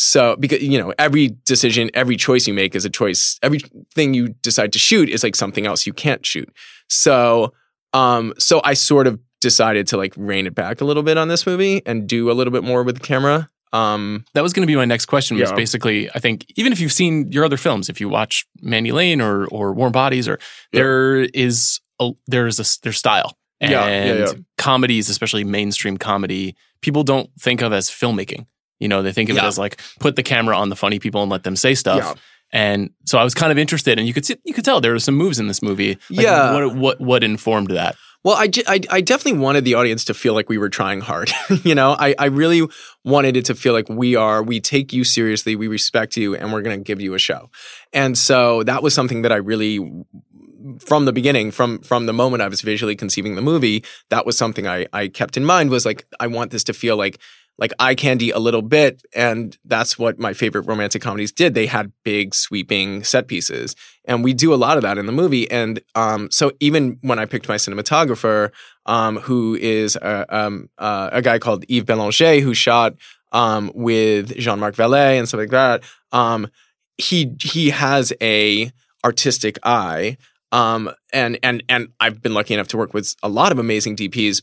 So because you know every decision, every choice you make is a choice. Everything you decide to shoot is like something else you can't shoot. So, um, so I sort of decided to like rein it back a little bit on this movie and do a little bit more with the camera. Um, that was going to be my next question. Was Yeah. basically, I think even if you've seen your other films, if you watch Mandy Lane or or Warm Bodies, or there is a, there's a s- there's style and Yeah, yeah, yeah. comedies, especially mainstream comedy, people don't think of as filmmaking. You know, they think of it as like put the camera on the funny people and let them say stuff. Yeah. And so I was kind of interested, and you could see, you could tell there were some moves in this movie. Like, Yeah. what what what informed that? Well, I, I, I definitely wanted the audience to feel like we were trying hard. you know, I, I really wanted it to feel like we are, we take you seriously, we respect you, and we're going to give you a show. And so that was something that I really, from the beginning, from from the moment I was visually conceiving the movie, that was something I, I kept in mind was like, I want this to feel like like eye candy a little bit. And that's what my favorite romantic comedies did. They had big sweeping set pieces. And we do a lot of that in the movie. And um, so even when I picked my cinematographer, um, who is a, um, uh, a guy called Yves Belanger, who shot um, with Jean-Marc Vallée and stuff like that, um, he he has a artistic eye. Um, and and and I've been lucky enough to work with a lot of amazing DPs,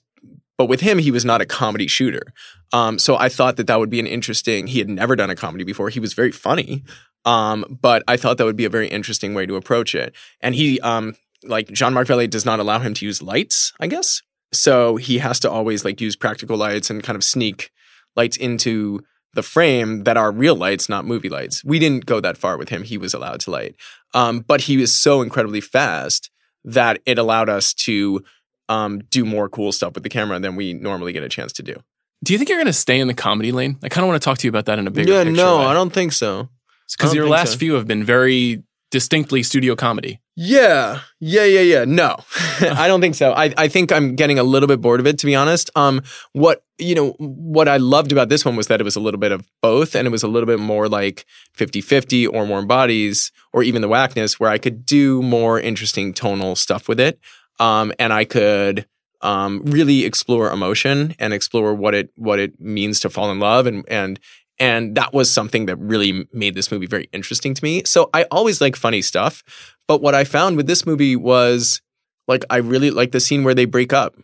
but with him, he was not a comedy shooter. Um, so I thought that that would be an interesting. He had never done a comedy before. He was very funny, um, but I thought that would be a very interesting way to approach it. And he, um, like Jean Marc Vallée, does not allow him to use lights. I guess so. He has to always like use practical lights and kind of sneak lights into the frame that are real lights, not movie lights. We didn't go that far with him. He was allowed to light, um, but he was so incredibly fast that it allowed us to um, do more cool stuff with the camera than we normally get a chance to do. Do you think you're going to stay in the comedy lane? I kind of want to talk to you about that in a bigger yeah, picture no. I don't think so. Because your last so. few have been very distinctly studio comedy. Yeah, yeah, yeah, yeah. No, I don't think so. I, I think I'm getting a little bit bored of it, to be honest. Um, what you know, what I loved about this one was that it was a little bit of both, and it was a little bit more like 50-50 or Warm Bodies, or even the Whackness, where I could do more interesting tonal stuff with it, um, and I could um, really explore emotion and explore what it what it means to fall in love, and and and that was something that really made this movie very interesting to me. So I always like funny stuff. But what I found with this movie was like I really like the scene where they break up.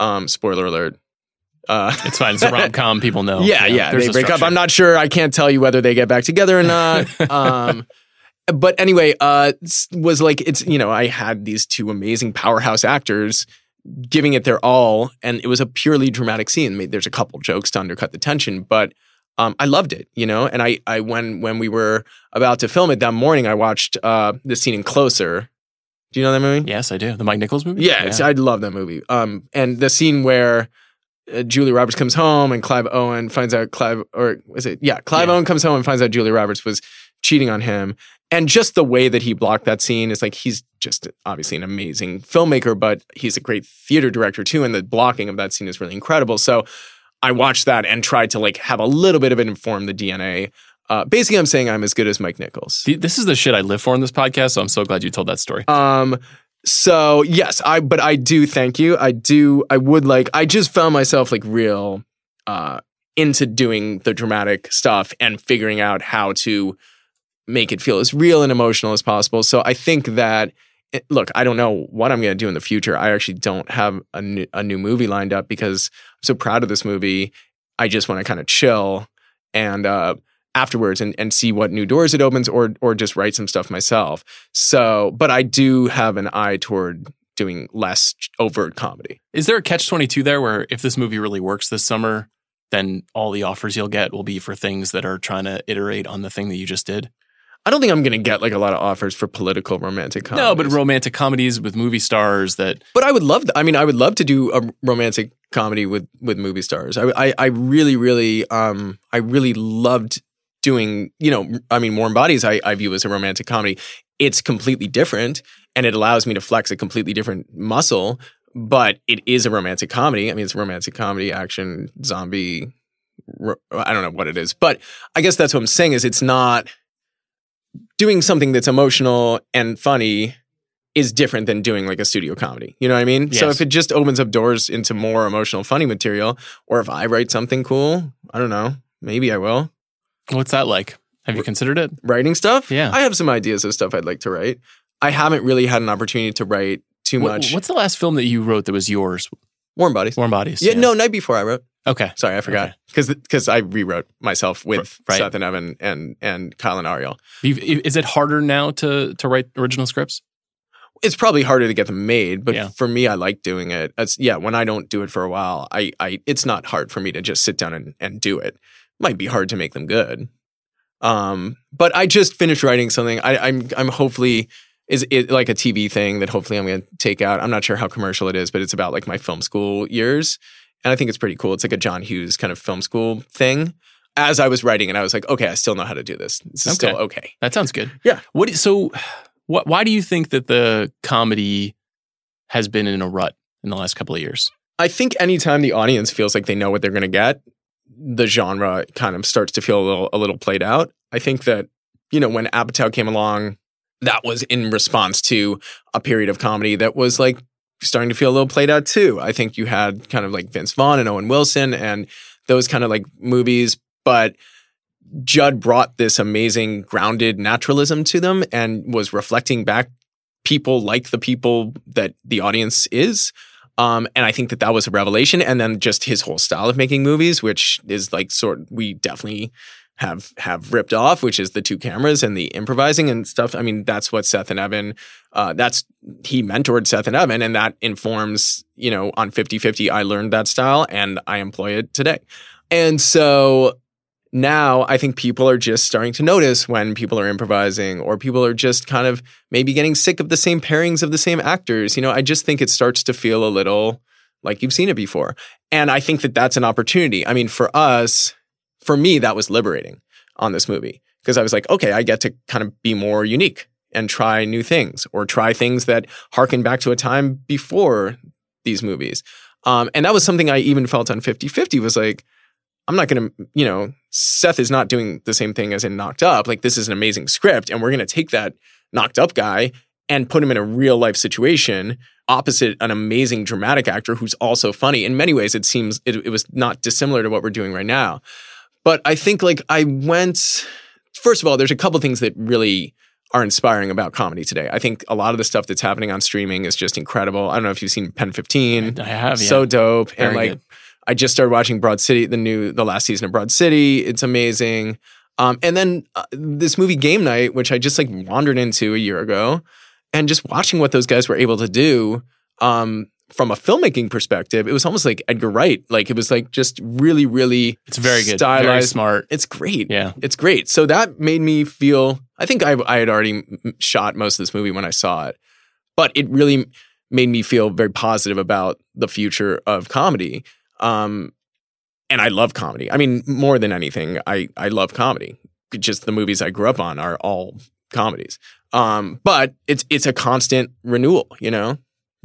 Um, spoiler alert. Uh, it's fine. It's a rom com. People know. Yeah, yeah. they break up. I'm not sure. I can't tell you whether they get back together or not. um, but anyway, uh, was like it's you know I had these two amazing powerhouse actors giving it their all, and it was a purely dramatic scene. There's a couple jokes to undercut the tension, but um, I loved it, you know. And I, I when when we were about to film it that morning, I watched uh, the scene in Closer. Do you know that movie? Yes, I do. The Mike Nichols movie. Yeah, yeah. I love that movie. Um, and the scene where uh, Julie Roberts comes home and Clive Owen finds out Clive or is it yeah Clive yeah. Owen comes home and finds out Julie Roberts was cheating on him. And just the way that he blocked that scene is like he's just obviously an amazing filmmaker, but he's a great theater director too. And the blocking of that scene is really incredible. So I watched that and tried to like have a little bit of it inform the DNA. Uh, basically, I'm saying I'm as good as Mike Nichols. This is the shit I live for in this podcast. So I'm so glad you told that story. Um, so yes, I but I do thank you. I do. I would like. I just found myself like real uh, into doing the dramatic stuff and figuring out how to make it feel as real and emotional as possible. So I think that look, I don't know what I'm going to do in the future. I actually don't have a new, a new movie lined up because I'm so proud of this movie. I just want to kind of chill and uh, afterwards and, and see what new doors it opens or or just write some stuff myself. So, but I do have an eye toward doing less overt comedy. Is there a catch 22 there where if this movie really works this summer, then all the offers you'll get will be for things that are trying to iterate on the thing that you just did? I don't think I'm going to get like a lot of offers for political romantic comedies. No, but romantic comedies with movie stars that. But I would love. To, I mean, I would love to do a romantic comedy with with movie stars. I I, I really really um I really loved doing. You know, I mean, Warm Bodies I, I view as a romantic comedy. It's completely different, and it allows me to flex a completely different muscle. But it is a romantic comedy. I mean, it's a romantic comedy, action, zombie. I don't know what it is, but I guess that's what I'm saying. Is it's not doing something that's emotional and funny is different than doing like a studio comedy. You know what I mean? Yes. So if it just opens up doors into more emotional, funny material, or if I write something cool, I don't know, maybe I will. What's that like? Have you considered it? Writing stuff? Yeah. I have some ideas of stuff I'd like to write. I haven't really had an opportunity to write too What- much. what's the last film that you wrote that was yours? Warm Bodies. Warm Bodies. Yeah, no, night before I wrote. Okay. Sorry, I forgot because because I rewrote myself with Right. Seth and Evan and and Kyle and Ariel. You've- Is it harder now to to write original scripts? it's probably harder to get them made, but Yeah. for me, I like doing it. It's yeah, when I don't do it for a while, I, I it's not hard for me to just sit down and, and do it. Might be hard to make them good. Um, but I just finished writing something. I, I'm I'm hopefully is it like a TV thing that hopefully I'm going to take out. I'm not sure how commercial it is, but it's about like my film school years, and I think it's pretty cool. It's like a John Hughes kind of film school thing. As I was writing it, I was like, okay, I still know how to do this. This is still okay. That sounds good. Yeah. What? So, what? Why do you think that the comedy has been in a rut in the last couple of years? I think anytime the audience feels like they know what they're going to get, the genre kind of starts to feel a little a little played out. I think that you know when Apatow came along, that was in response to a period of comedy that was like starting to feel a little played out too. I think you had kind of like Vince Vaughn and Owen Wilson and those kind of like movies, but Judd brought this amazing grounded naturalism to them and was reflecting back people like the people that the audience is. Um, and I think that that was a revelation. And then just his whole style of making movies, which is like sort we definitely have have ripped off, which is the two cameras and the improvising and stuff. I mean, that's what Seth and Evan, uh, that's he mentored Seth and Evan, and that informs, you know, on 50-50, I learned that style and I employ it today. And so now I think people are just starting to notice when people are improvising or people are just kind of maybe getting sick of the same pairings of the same actors. You know, I just think it starts to feel a little like you've seen it before. And I think that that's an opportunity. I mean, for us, for me, that was liberating on this movie because I was like, okay, I get to kind of be more unique and try new things or try things that harken back to a time before these movies. Um, and that was something I even felt on 50 50 was like, I'm not going to, you know, Seth is not doing the same thing as in Knocked Up. Like, this is an amazing script, and we're going to take that Knocked Up guy and put him in a real life situation opposite an amazing dramatic actor who's also funny. In many ways, it seems it, it was not dissimilar to what we're doing right now. But I think, like, I went, first of all, there's a couple things that really are inspiring about comedy today. I think a lot of the stuff that's happening on streaming is just incredible. I don't know if you've seen Pen 15. I have, yeah. So dope. Very and like good. I just started watching Broad City, the new the last season of Broad City. It's amazing. Um, and then uh, this movie Game Night, which I just like wandered into a year ago, and just watching what those guys were able to do um, from a filmmaking perspective, it was almost like Edgar Wright. Like it was like just really, really It's very good. stylized, Very smart. It's great. Yeah. it's great. So that made me feel. I think I, I had already shot most of this movie when I saw it, but it really made me feel very positive about the future of comedy. Um, and I love comedy. I mean, more than anything, I I love comedy. Just the movies I grew up on are all comedies. Um, but it's it's a constant renewal. You know,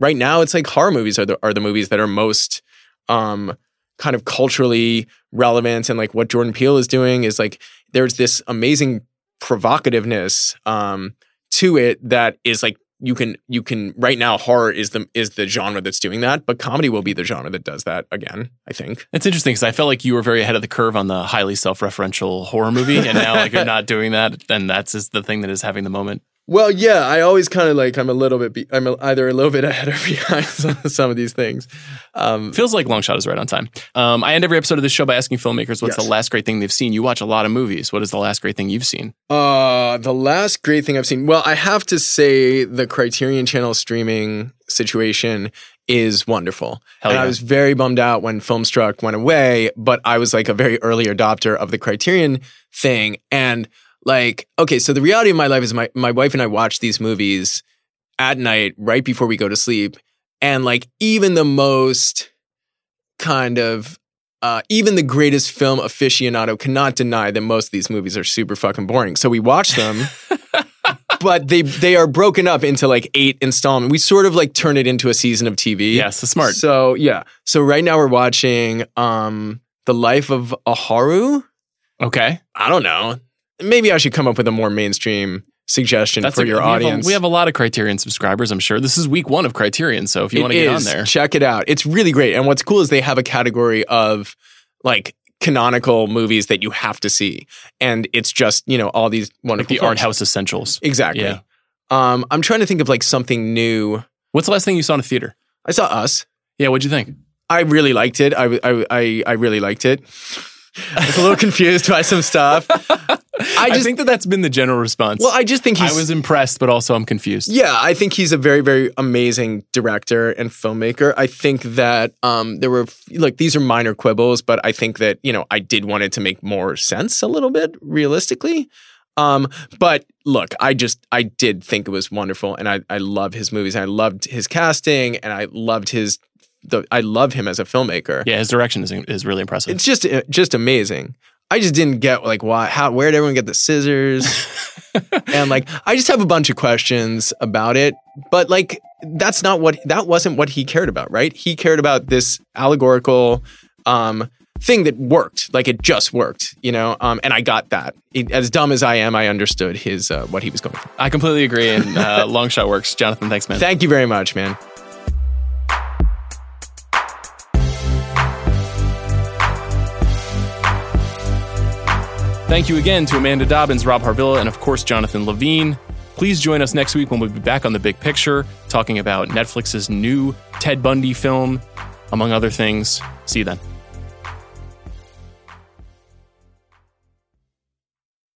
right now it's like horror movies are the are the movies that are most um kind of culturally relevant and like what Jordan Peele is doing is like there's this amazing provocativeness um to it that is like you can you can right now horror is the is the genre that's doing that but comedy will be the genre that does that again i think It's interesting because I felt like you were very ahead of the curve on the highly self-referential horror movie, and now like you're not doing that, and that's is the thing that is having the moment. Well yeah i always kind of like i'm a little bit be, i'm a, either a little bit ahead or behind some, some of these things um Feels like Long Shot is right on time. Um, I end every episode of this show by asking filmmakers what's Yes. the last great thing they've seen. You watch a lot of movies. What is the last great thing you've seen? Uh, the last great thing I've seen. Well, I have to say the Criterion Channel streaming situation is wonderful. Hell and yeah. I was very bummed out when Filmstruck went away, but I was like a very early adopter of the Criterion thing. And like, okay, so the reality of my life is my, my wife and I watch these movies at night right before we go to sleep. And like, even the most kind of uh, even the greatest film aficionado cannot deny that most of these movies are super fucking boring. So we watch them, but they they are broken up into like eight installments. We sort of like turn it into a season of TV. Yes, it's smart. So yeah. So right now we're watching um The Life of Oharu. Okay, I don't know. Maybe I should come up with a more mainstream suggestion for a- your we have a- audience. we have a lot of Criterion subscribers. I'm sure this is week one of Criterion. So if you want to get on there, check it out. It's really great. And what's cool is they have a category of like canonical movies that you have to see, and it's just you know all these like wonderful the art house essentials. Exactly. Yeah. Um, I'm trying to think of like something new. What's the last thing you saw in a theater? I saw Us. Yeah, what'd you think? I really liked it. I I I, I really liked it. I was a little confused by some stuff. I, just- think that that's been the general response. Well, I just think he's I was impressed, but also I'm confused. Yeah, I think he's a very, very amazing director and filmmaker. I think that um, there were like these are minor quibbles, but I think that you know I did want it to make more sense a little bit realistically. Um, but look, I just I did think it was wonderful, and I I love his movies. I loved his casting, and I loved his the I love him as a filmmaker. Yeah, his direction is is really impressive. It's just uh, just amazing. I just didn't get like why how where did everyone get the scissors? and like I just have a bunch of questions about it, but like that's not what that wasn't what he cared about, right? He cared about this allegorical um thing that worked. Like it just worked, you know? Um and I got that. It- as dumb as I am, I understood his uh, what he was going for. I completely agree, and uh, long shot works. Jonathan, thanks, man. Thank you very much, man. Thank you again to Amanda Dobbins, Rob Harvilla, and of course, Jonathan Levine. Please join us next week when we'll be back on the big picture, talking about Netflix's new Ted Bundy film, among other things. See you then.